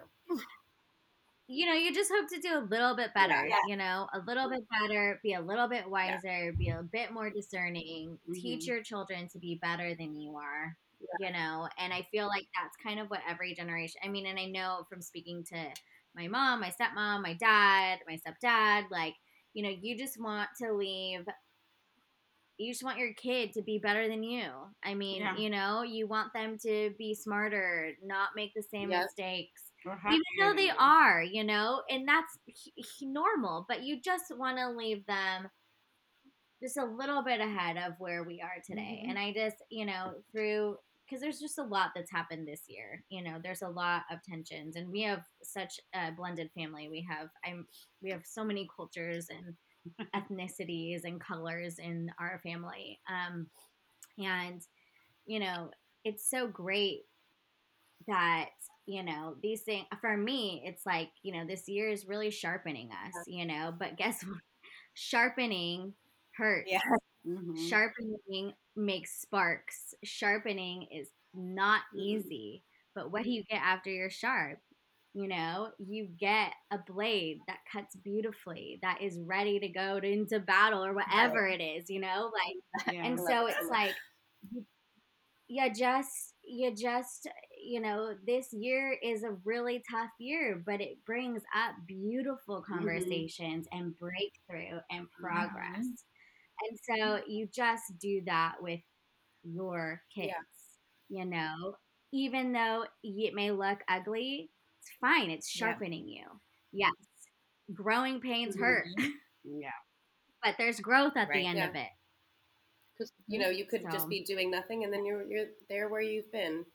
You know, you just hope to do a little bit better, Yeah. you know, a little bit better, be a little bit wiser, be a bit more discerning, teach Mhm. your children to be better than you are, you know, and I feel like that's kind of what every generation, I mean, and I know from speaking to my mom, my stepmom, my dad, my stepdad, like, you know, you just want to leave you just want your kid to be better than you. I mean, Yeah. you know, you want them to be smarter, not make the same Yep. mistakes even though they are, you know, and that's normal, but you just want to leave them just a little bit ahead of where we are today. Mhm. And I just, you know, through because there's just a lot that's happened this year. You know, there's a lot of tensions, and we have such a blended family. We have I'm we have so many cultures and ethnicities and colors in our family. Um, and you know, it's so great that you know these things for me it's like you know this year is really sharpening us you know but guess what? (laughs) Sharpening hurts. Yeah. Mhm. sharpening makes sparks. Sharpening is not easy but what do you get after you're sharp? You know you get a blade that cuts beautifully that is ready to go to, into battle or whatever it is you know like Yeah. and so it's like you just you just you know this year is a really tough year but it brings up beautiful Mm-hmm. conversations and breakthrough and progress and so you just do that with your kids you know even though it may look ugly it's fine it's Yeah. sharpening you yes growing pains Mhm. hurt (laughs) yeah. but there's growth at Right, the end yeah. of it because you know you could So- just be doing nothing and then you're you're there where you've been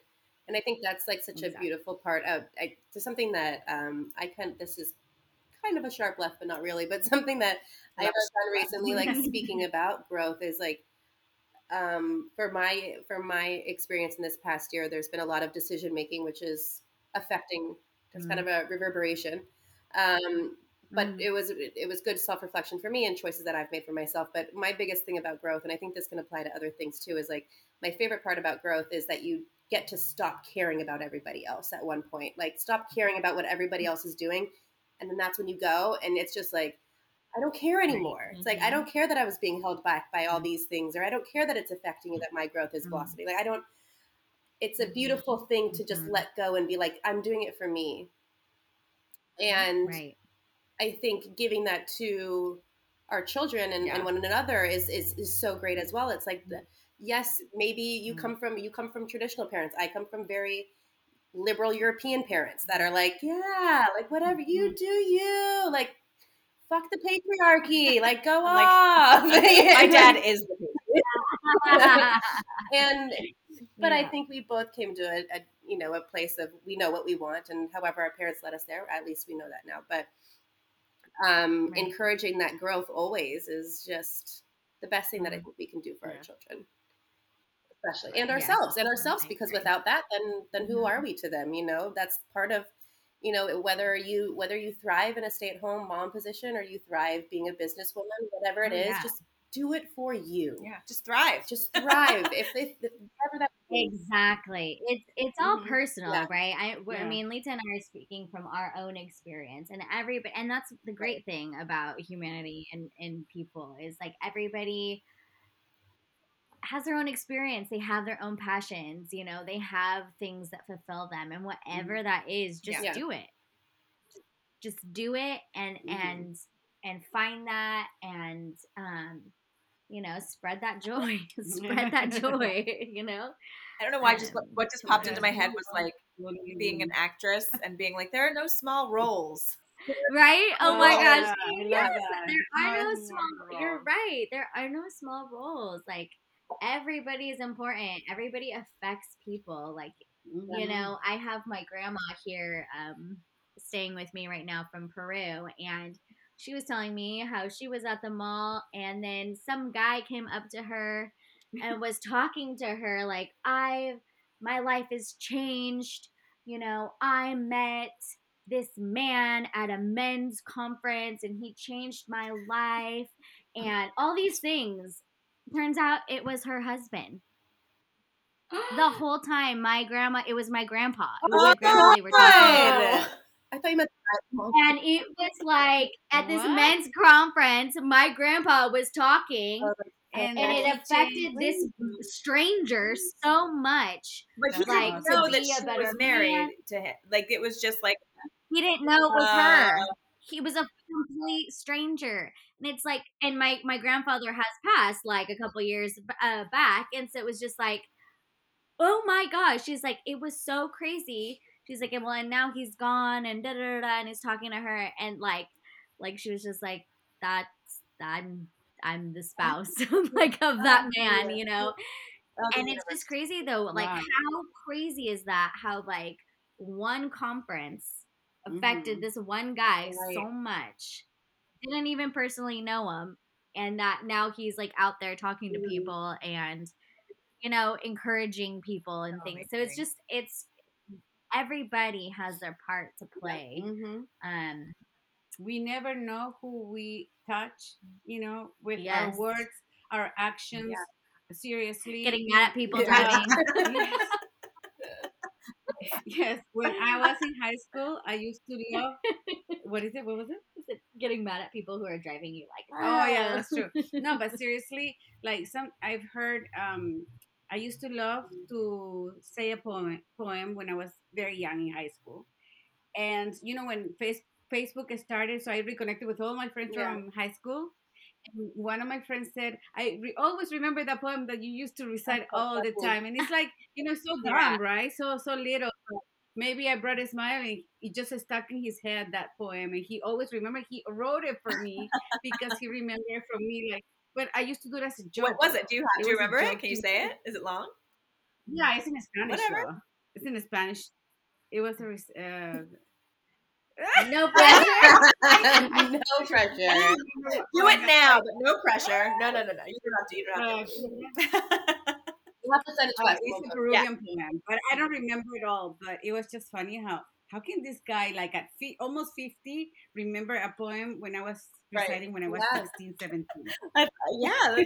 and i think that's like such a beautiful part of I, to something that um i can this is kind of a sharp left but not really but (laughs) something that i have done recently like (laughs) speaking about growth is like um for my for my experience in this past year there's been a lot of decision making which is affecting there's kind of a reverberation um but Mm. it was it was good self reflection for me and choices that I've made for myself. But my biggest thing about growth, and I think this can apply to other things too, is like my favorite part about growth is that you get to stop caring about everybody else at one point. Like stop caring about what everybody mm-hmm. else is doing, and then that's when you go, and it's just like I don't care anymore. It's like I Mhm. don't care that I was being held back by all these things, or I don't care that it's affecting you that my growth is Mhm. blossoming. Like I don't. It's a mm-hmm. beautiful thing to just mm-hmm. let go and be like, I'm doing it for me. And right I think giving that to our children and, Yeah. and one another is, is is so great as well. It's like, the, yes, maybe you Mm. come from you come from traditional parents. I come from very liberal European parents that are like, yeah, like whatever Mm-hmm. you do, you like, fuck the patriarchy, like go (laughs) Like, off. (laughs) My dad (laughs) is and but I think we both came to a, a you know a place of we know what we want, and however our parents led us there, at least we know that now. But um, Right. encouraging that growth always is just the best thing that I Mhm. think we can do for Yeah. our children, especially and Yes. ourselves and ourselves because without that, then then who are we to them? You know, that's part of you know whether you whether you thrive in a stay at home mom position or you thrive being a businesswoman, whatever it Oh, is, yeah. just do it for you. Yeah, just thrive. Just thrive. if, if, if (laughs) whatever that means. Exactly. It's it's all Mhm. personal, Yeah. right? i Yeah. mean, Lita and I are speaking from our own experience, and every and that's the great thing about humanity and and people is like everybody has their own experience. They have their own passions. You know, they have things that fulfill them, and whatever that is, just Yeah. do it. Just do it, and Mhm. and and find that, and um, you know, spread that joy. (laughs) spread that (laughs) joy. You know. I don't know why. Just what, Um, what just popped into my head was like being an actress and being like, there are no small roles. Right? (laughs) Oh, my Oh, gosh. yeah, yes, there are no No small. small You're right. There are no small roles. Like everybody is important. Everybody affects people. Like you know, I have my grandma here um, staying with me right now from Peru, and she was telling me how she was at the mall, and then some guy came up to her and (laughs) was talking to her like, "I, my life is changed. You know, I met." This man at a men's conference and he changed my life and all these things. Turns out it was her husband. The (gasps) whole time my grandma it was my grandpa it was my grandpa they were talking. Oh, I thought you meant and it was like at this men's conference my grandpa was talking And, and it affected changed- this stranger so much. But he Like, didn't know that she was married man. to him. Like it was just like he didn't know it was her. Uh, he was a complete stranger and it's like and my my grandfather has passed like a couple years uh, back and so it was just like oh my gosh she's like it was so crazy she's like and well and now he's gone and da da da, da and he's talking to her and like like she was just like that's i'm i'm the spouse (laughs) like of that man you know and it's just crazy though like Wow. how crazy is that how like one conference affected Mhm. this one guy Right. so much didn't even personally know him and that now he's like out there talking to Mhm. people and you know encouraging people and Oh, things so it's just it's everybody has their part to play. Mhm. Um, we never know who we touch, you know, with Yes. our words, our actions. Seriously. getting mad at people (laughs) Yeah. driving. yes. (laughs) yes. When I was in high school, I used to love. (laughs) What is it? What was it? Getting mad at people who are driving you like Oh yeah, that's true. (laughs) No, but seriously, like some I've heard. Um, I used to love to say a poem poem when I was very young in high school, and you know when face, Facebook started, so I reconnected with all my friends Yeah. from high school. And one of my friends said, "I re- always remember that poem that you used to recite all the time," and it's like you know so (laughs) dumb, Yeah. right? So so little. Maybe I brought a smile and it just stuck in his head that poem, and he always remembered. He wrote it for me because he remembered it from me. Like, but I used to do it as a joke. What was it? Do you have? Do you remember it? Can you say it? Is it long? Yeah, it's in Spanish. Whatever. though. It's in Spanish. It was a. res- Uh, (laughs) no pressure. (laughs) no pressure. (laughs) Do it now, but no pressure. No, no, no, no. You don't have to. You don't have to. You have to send it to Uh, us. it's a. Peruvian poem, but I don't remember it all. But it was just funny how how can this guy like at fi- almost fifty remember a poem when I was Right. reciting when I was Yes. 16, 17? (laughs) yeah. (laughs)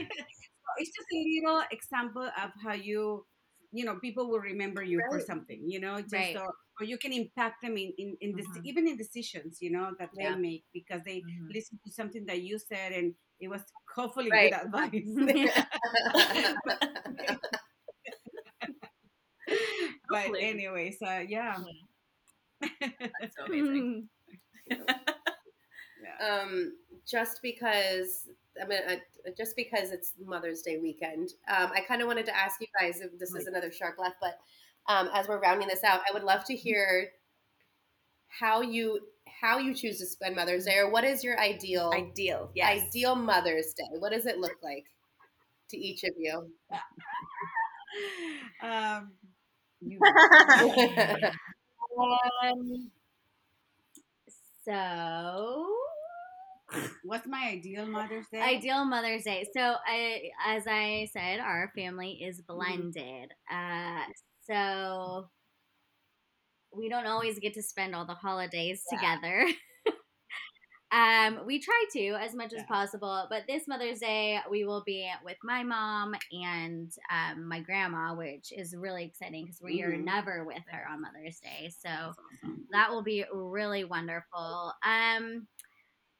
So it's just a little example of how you you know people will remember you for something you know just Right. or, or you can impact them in in, in this Mhm. even in decisions you know that Yeah. they make because they Mhm. listen to something that you said and it was hopefully Right. good advice (laughs) but anyway, anyways uh, yeah That's so amazing. (laughs) yeah. um, just because I mean, uh, just because it's Mother's Day weekend, um, I kind of wanted to ask you guys if this is another shark left, but um, as we're rounding this out, I would love to hear how you how you choose to spend Mother's Day, or what is your ideal Ideal. Yes. ideal Mother's Day? What does it look like to each of you? (laughs) um, you, (laughs) Um, so what's my ideal Mother's Day? ideal Mother's Day. So I, as I said, our family is Mm-hmm. blended. Uh, so we don't always get to spend all the holidays Yeah. together. (laughs) um, we try to as much as possible, but this Mother's Day we will be with my mom and um, my grandma, which is really exciting because we are Mhm. never with her on Mother's Day. So awesome. that will be really wonderful. Um,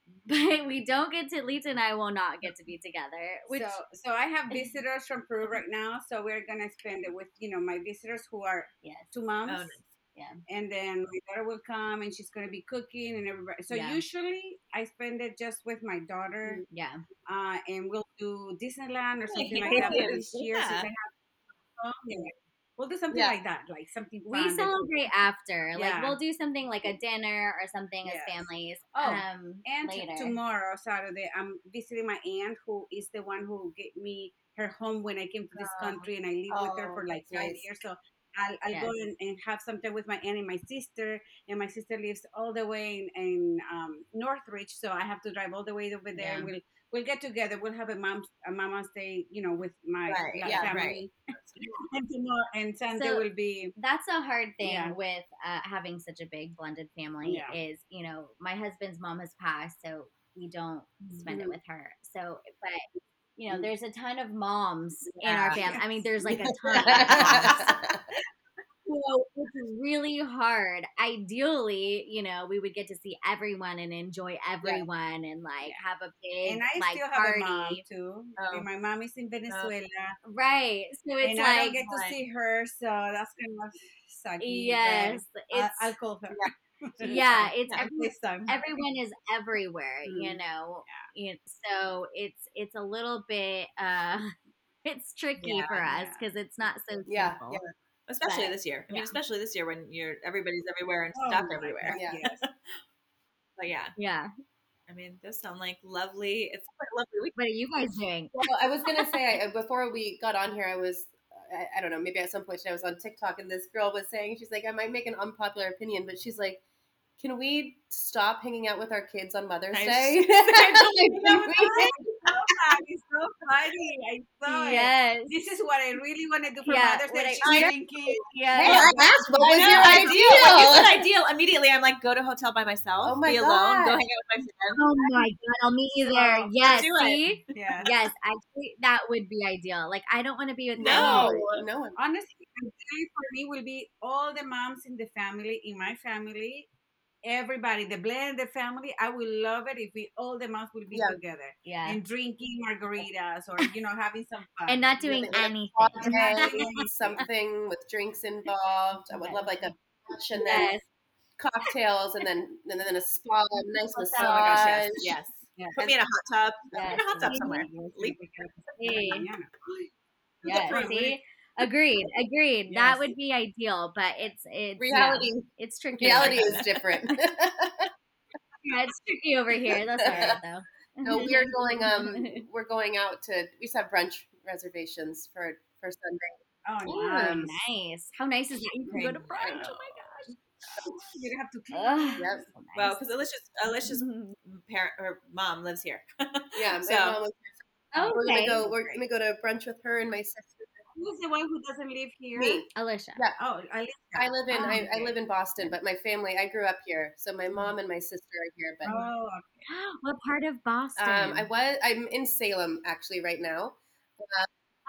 (laughs) but we don't get to Lita and I will not get to be together. Which so, so I have (laughs) visitors from Peru right now. So we're gonna spend it with you know my visitors who are yes, two moms, Oh, nice. and then my daughter will come and she's gonna be cooking and everybody. So Yeah. usually I spend it just with my daughter, yeah, uh, and we'll do Disneyland or something like that. But this year, since I have, yeah, we'll do something Yeah. like that, like something. we celebrate after. Like Yeah. we'll do something like a dinner or something Yes. as families. Oh, um, And later. tomorrow, Saturday, I'm visiting my aunt, who is the one who gave me her home when I came to this Oh. country, and I lived with her Oh, for like five years. So I'll, I'll go and, and have time with my aunt and my sister. And my sister lives all the way in, in um, Northridge, so I have to drive all the way over there. Yeah. we'll we'll get together. We'll have a mom a mama's day, you know, with my Right, yeah, family. (laughs) and tomorrow and Sunday So- will be that's a hard thing Yeah. with uh, having such a big blended family Yeah. is you know my husband's mom has passed so we don't spend it Mhm. with her so but you know Mm. there's a ton of moms in our family i mean there's like a ton of moms Yes. (laughs) so it's really hard ideally you know we would get to see everyone and enjoy everyone and like Yeah. have a big and I like still party have a mom too. Oh. My mom is in Venezuela. right so it's and I don't like get to see her, so that's kind of sucky. yes I, it's I'll call her. yeah (laughs) it's Yeah. every, this everyone is everywhere you Mm. know You- so it's it's a little bit uh (laughs) it's tricky Yeah, for us yeah. because it's not so Yeah, simple yeah. Especially But, this year. I mean, especially this year when you're everybody's everywhere and Oh stuff my everywhere. (laughs) Yeah. But yeah, yeah I mean, those sound like lovely. It's like lovely week. what are you guys doing Well, I was gonna say I, before we got on here, I was I, I don't know maybe at some point I was on TikTok and this girl was saying she's like I might make an unpopular opinion, but she's like, can we stop hanging out with our kids on Mother's I Day? was- (laughs) Like, (laughs) It's so funny. I saw it. Yes. This is what I really want to do for Yeah, Mother's Day. I- She's drinking. Yes. Hey, I asked, what was I your I do. When ideal? ideal, immediately I'm like, go to a hotel by myself, Oh my be alone, go hang out with my oh friends. Oh my god, I'll meet you there. So, Yes, see? Yeah. Yes, actually that would be ideal. Like I don't want to be with No. no one. Honestly, for me will be all the moms in the family, in my family, everybody, the blended family. I would love it if we all the moms would be Yeah. together Yeah. and drinking margaritas or you know having some fun And not doing Like a anything. latte, (laughs) something with drinks involved. I would love like a lunch and then cocktails and then and then a spa, (laughs) nice massage. Oh gosh, yes, yes. Yeah. Put me in a hot tub. Put me Yes. in a hot tub somewhere. Leave. (laughs) Hey. Mañana. (gasps) Yes, see? Agreed, agreed. That would be ideal, but it's it's Reality, yeah, it's tricky. reality is different. (laughs) Yeah, it's tricky over here. That's all right though. no, we are going. Um, (laughs) we're going out to. We just have brunch reservations for for Sunday. Oh, Oh, nice. nice. How nice is that? You can go to brunch. Oh my gosh. (sighs) You don't have to clean. gosh. Ugh, Yep. so Well, nice. because Alicia's Alicia's (laughs) parent or mom lives here. Yeah, my So- mom was. We're gonna go. We're gonna go to brunch with her and my sister. Who's the one who doesn't live here? Me. Alicia. Yeah. Oh, Alicia. I live in Oh, I, I live in Boston, but my family I grew up here, so my mom and my sister are here. But Oh, (gasps) What part of Boston? um, I was I'm in Salem actually right now.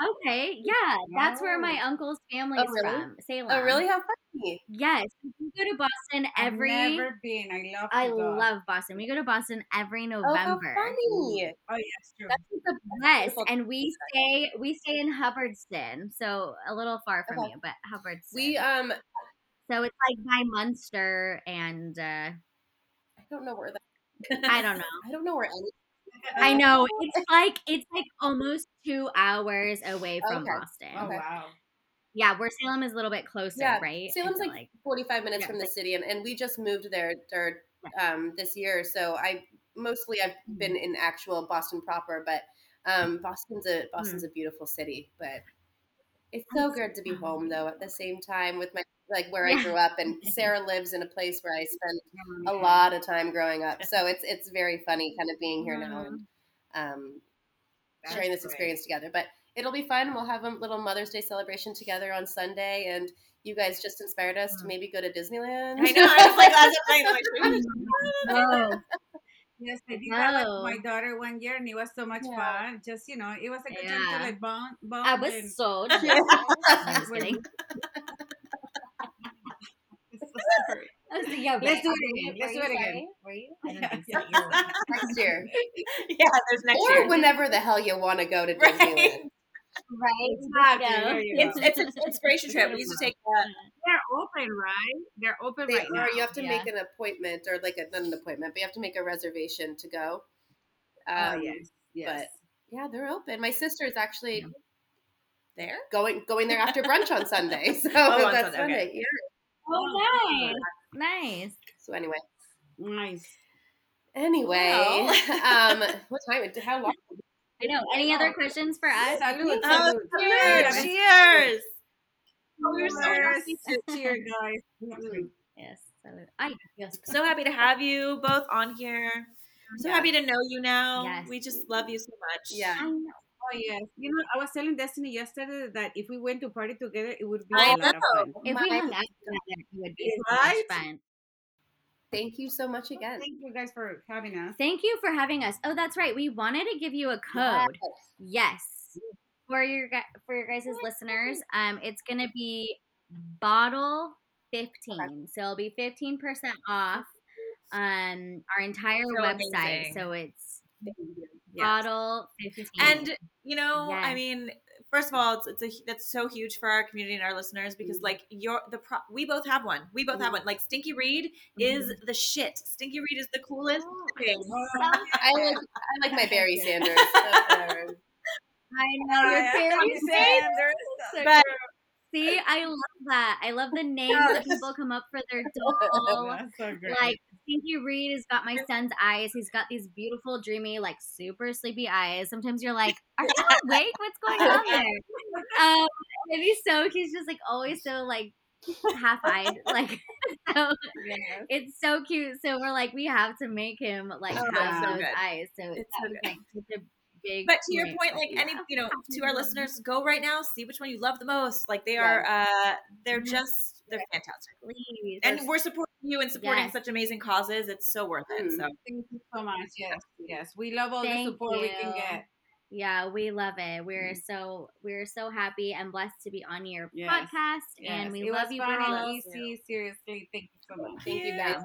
Okay, yeah, that's where my uncle's family Oh, is really? from. Salem. Oh, really? How funny! Yes, we go to Boston I've every. never been. I love. To I go. love Boston. We go to Boston every Oh, how November. funny! Oh, yes, true. That's the Yes, beautiful and we stay we stay in Hubbardston, so a little far from Okay. you, but Hubbardston. we um so it's like by Munster, and uh, I don't know where that I don't know. (laughs) I don't know where any I know it's like it's like almost two hours away from Okay. Boston. Oh wow. Yeah, where Salem is a little bit closer, Yeah, right? Salem's Into, like 45 minutes yeah, from the like- city and, and we just moved there, there um this year so I mostly I've Mm-hmm. been in actual Boston proper but um Boston's a Mm. Boston's a beautiful city but it's so good to be home though at the same time with my like where I grew (laughs) up and Sarah lives in a place where I spent a lot of time growing up (laughs) so it's it's very funny kind of being here now and um sharing this great. experience together. But it'll be fun. We'll have a little Mother's Day celebration together on Sunday, and you guys just inspired us to maybe go to Disneyland. I know. I was like, last night, like, Oh, Yes, I did that Oh. with my daughter one year, and it was so much Yeah. fun. Just you know, it was like a Yeah. gentle like bond. bond I and- was so (laughs) jealous. I'm just When- kidding. Sorry. I was like, (laughs) yeah, Let's do it again. Let's do it again. Were you? I (laughs) don't Yeah, think yeah, so. you're right. (laughs) next year, yeah, there's next or year. whenever the hell you want to go to Right. Disneyland. Right? Exactly, Yeah. It's go. it's an inspiration trip. We used to take uh, They're open, right? They're open They right now. You have to yeah. make an appointment, or like a, not an appointment, but you have to make a reservation to go. oh Um, yes, yes. Yeah, they're open. My sister is actually Yeah. there. going going there after brunch on Sunday. So Oh, on that's Sunday, okay. Sunday. Yeah. Oh, nice. Nice. So anyway, nice. anyway, Well. (laughs) um, what time? How long? I know. Any other questions for us? Salud, Oh, salud. cheers! Cheers! We're so happy to cheer, guys. Yes. salud. Ay, Dios. So happy to have you both on here. So Yeah. happy to know you now. Yes. We just love you so much. Yeah. I know. Oh yes. You know, I was telling Destiny yesterday that if we went to party together, it would be I a lot of fun. If we My- hung out together, it would be so Right? much fun. Thank you so much again. Thank you guys for having us. Thank you for having us. Oh, that's right. We wanted to give you a code. Yes. For your gu- for your guys' listeners, um, it's gonna be bottle fifteen. So it'll be fifteen percent off um our entire So website. amazing. So it's Yes. bottle fifteen. And you know, I mean, first of all, it's, it's a that's so huge for our community and our listeners because Mm-hmm. like you're the pro- we both have one. We both have one. Like Stinky Reed is Mm-hmm. the shit. Stinky Reed is the coolest thing. I like I like my Barry (laughs) Sanders. I know your (laughs) parents say so But-. See, I love that. I love the (laughs) names that people come up for their (laughs) doll. That's so like Stinky Reed has got my son's eyes. He's got these beautiful, dreamy, like super sleepy eyes. Sometimes you're like, (laughs) "Are you awake? What's going on there?" Um, and he's so he's just like always so like half-eyed, like so. Yes. It's so cute. So we're like, we have to make him like Oh, have those good. eyes. So It's so was like such a big. but to your point. like any, you know, to our listeners, go right now, see which one you love the most. Like they are, uh, they're just, they're fantastic. Please. And There's- we're supporting you and supporting Yes. such amazing causes. It's so worth it. Mm. So Thank you so much. Yes, yes. We love all Thank the support we can get. Yeah, we love it. We're Mhm. so we're so happy and blessed to be on your Yes. podcast, Yes. and we it love you, fun and girls. easy. Seriously, thank you so much. Thank you, guys.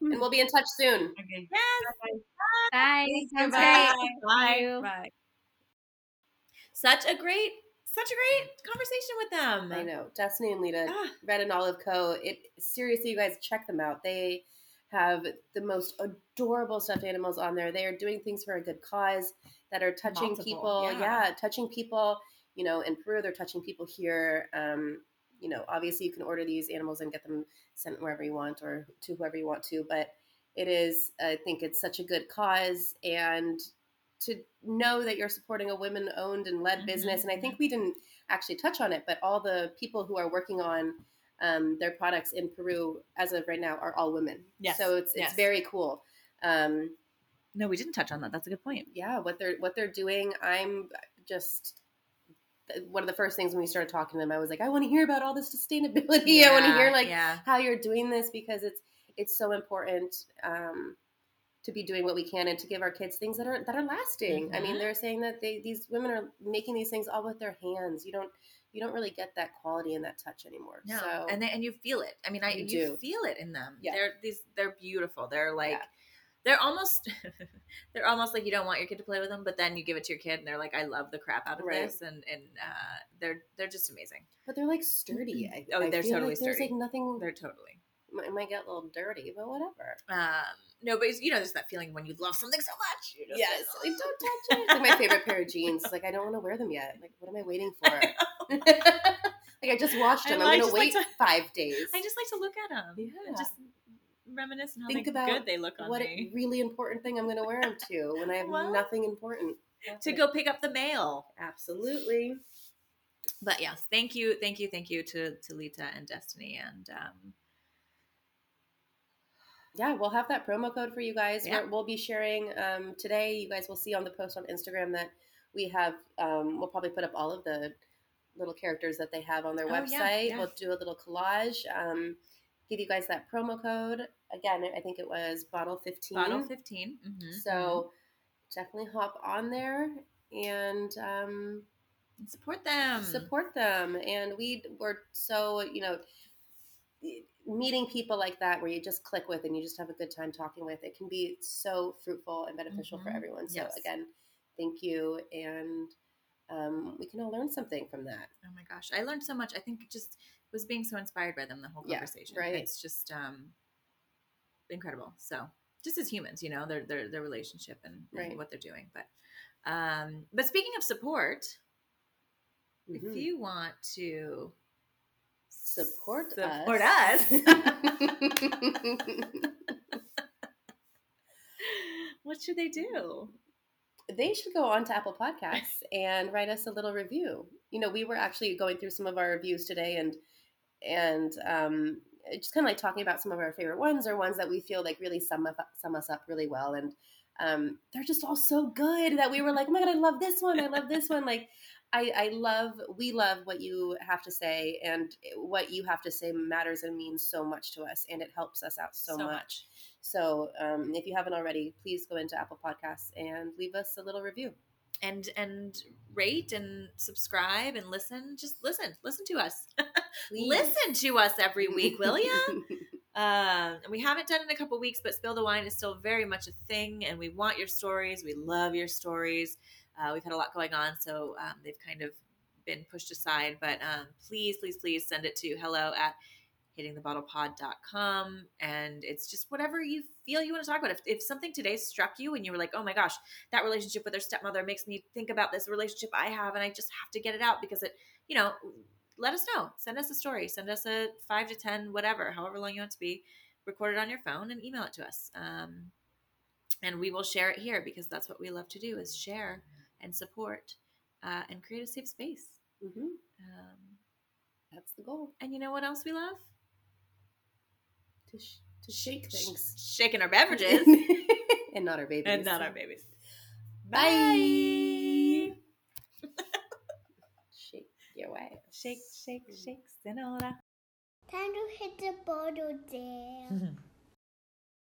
And we'll be in touch soon. (laughs) Okay. Yes. Bye. Thank you. Sounds Bye. Bye. Bye. Such a great, such a great conversation with them. I know. Destiny and Lita, Ah, Red and Olive Co. It seriously, you guys check them out. They have the most adorable stuffed animals on there. They are doing things for a good cause that are touching Multiple, people. yeah. Yeah. touching people. You know, in Peru, they're touching people here. Um, you know, obviously, you can order these animals and get them sent wherever you want or to whoever you want to. But it is, I think, it's such a good cause, and to know that you're supporting a women-owned and led Mhm, business. And I mhm. think we didn't actually touch on it, but all the people who are working on um, their products in Peru as of right now are all women. Yes, So it's it's yes. very cool. Um, no, we didn't touch on that. That's a good point. yeah, what they're what they're doing, I'm just one of the first things when we started talking to them, I was like, I want to hear about all this sustainability. I want to hear like yeah. how you're doing this because it's it's so important um, to be doing what we can and to give our kids things that are that are lasting. I mean, Mhm. they're saying that they these women are making these things all with their hands. You don't you don't really get that quality and that touch anymore. No, So and they, and you feel it. I mean, I You you, do. feel it in them. Yeah. They're these. They're beautiful. They're like. Yeah. They're almost, (laughs) they're almost like you don't want your kid to play with them, but then you give it to your kid, and they're like, "I love the crap out of Right. this," and and uh, they're they're just amazing. but they're like sturdy. I, Oh, I they're totally like There's like nothing. They're totally. It might get a little dirty, but whatever. Um, no, but you know, there's that feeling when you love something so much. You're Yes, like, like, don't touch it. It's like my favorite pair of (laughs) jeans. It's like I don't want to wear them yet. Like what am I waiting (laughs) for? like I just washed them. I'm I gonna just like wait to- five days. I just like to look at them. Yeah. Just reminisce on how Think about good they look on what a me. really important thing I'm gonna wear them to when I (laughs) have Well, nothing important To go pick up the mail. Absolutely. But yes, thank you, thank you, thank you to to Lita and Destiny, and um, Yeah, we'll have that promo code for you guys. Yeah. We'll be sharing um, today. You guys will see on the post on Instagram that we have. Um, we'll probably put up all of the little characters that they have on their Oh, yeah, website. yeah. We'll do a little collage. Um, give you guys that promo code again. I think it was bottle fifteen. bottle 15 mhm, So definitely hop on there and um, support them. support them. And we were so you know meeting people like that where you just click with and you just have a good time talking with. It can be so fruitful and beneficial for Mhm. everyone. So Yes. again, thank you and. Um, we can all learn something from that. Oh my gosh, I learned so much. I think just was being so inspired by them the whole Yeah, conversation. right. It's just um, incredible. So just as humans, you know, their their their relationship and, and what they're doing. But um, but speaking of support, if Mhm. you want to support support us, (laughs) what should they do? they should go on to Apple Podcasts and write us a little review. You know, we were actually going through some of our reviews today and and um, just kind of like talking about some of our favorite ones or ones that we feel like really sum up sum us up really well. And um, they're just all so good that we were like, oh my god, I love this one. I love this one. Like, I, I love we love what you have to say, and what you have to say matters and means so much to us, and it helps us out so, much. So um, if you haven't already, please go into Apple Podcasts and leave us a little review. And and rate and subscribe and listen. Just listen, listen to us. (laughs) Listen to us every week, will you? (laughs) Um, and we haven't done it in a couple weeks, but Spill the Wine is still very much a thing, and we want your stories. We love your stories. Uh, we've had a lot going on, so um, they've kind of been pushed aside. But um, please, please, please send it to hello at hittingthebottlepod.com. And it's just whatever you feel you want to talk about. If, if something today struck you and you were like, oh my gosh, that relationship with their stepmother makes me think about this relationship I have, and I just have to get it out because it, you know, let us know. Send us a story. Send us a five to 10, whatever, however long you want to be. Record it on your phone and email it to us. Um, and we will share it here because that's what we love to do is share and support uh, and create a safe space. Mhm. Um, That's the goal and you know what else we love? to, sh- to shake things, sh- shaking our beverages, (laughs) and not our babies, and not our babies. Bye. (laughs) shake your way. Shake, shake, shake, Senora. Time to hit the bottle, down.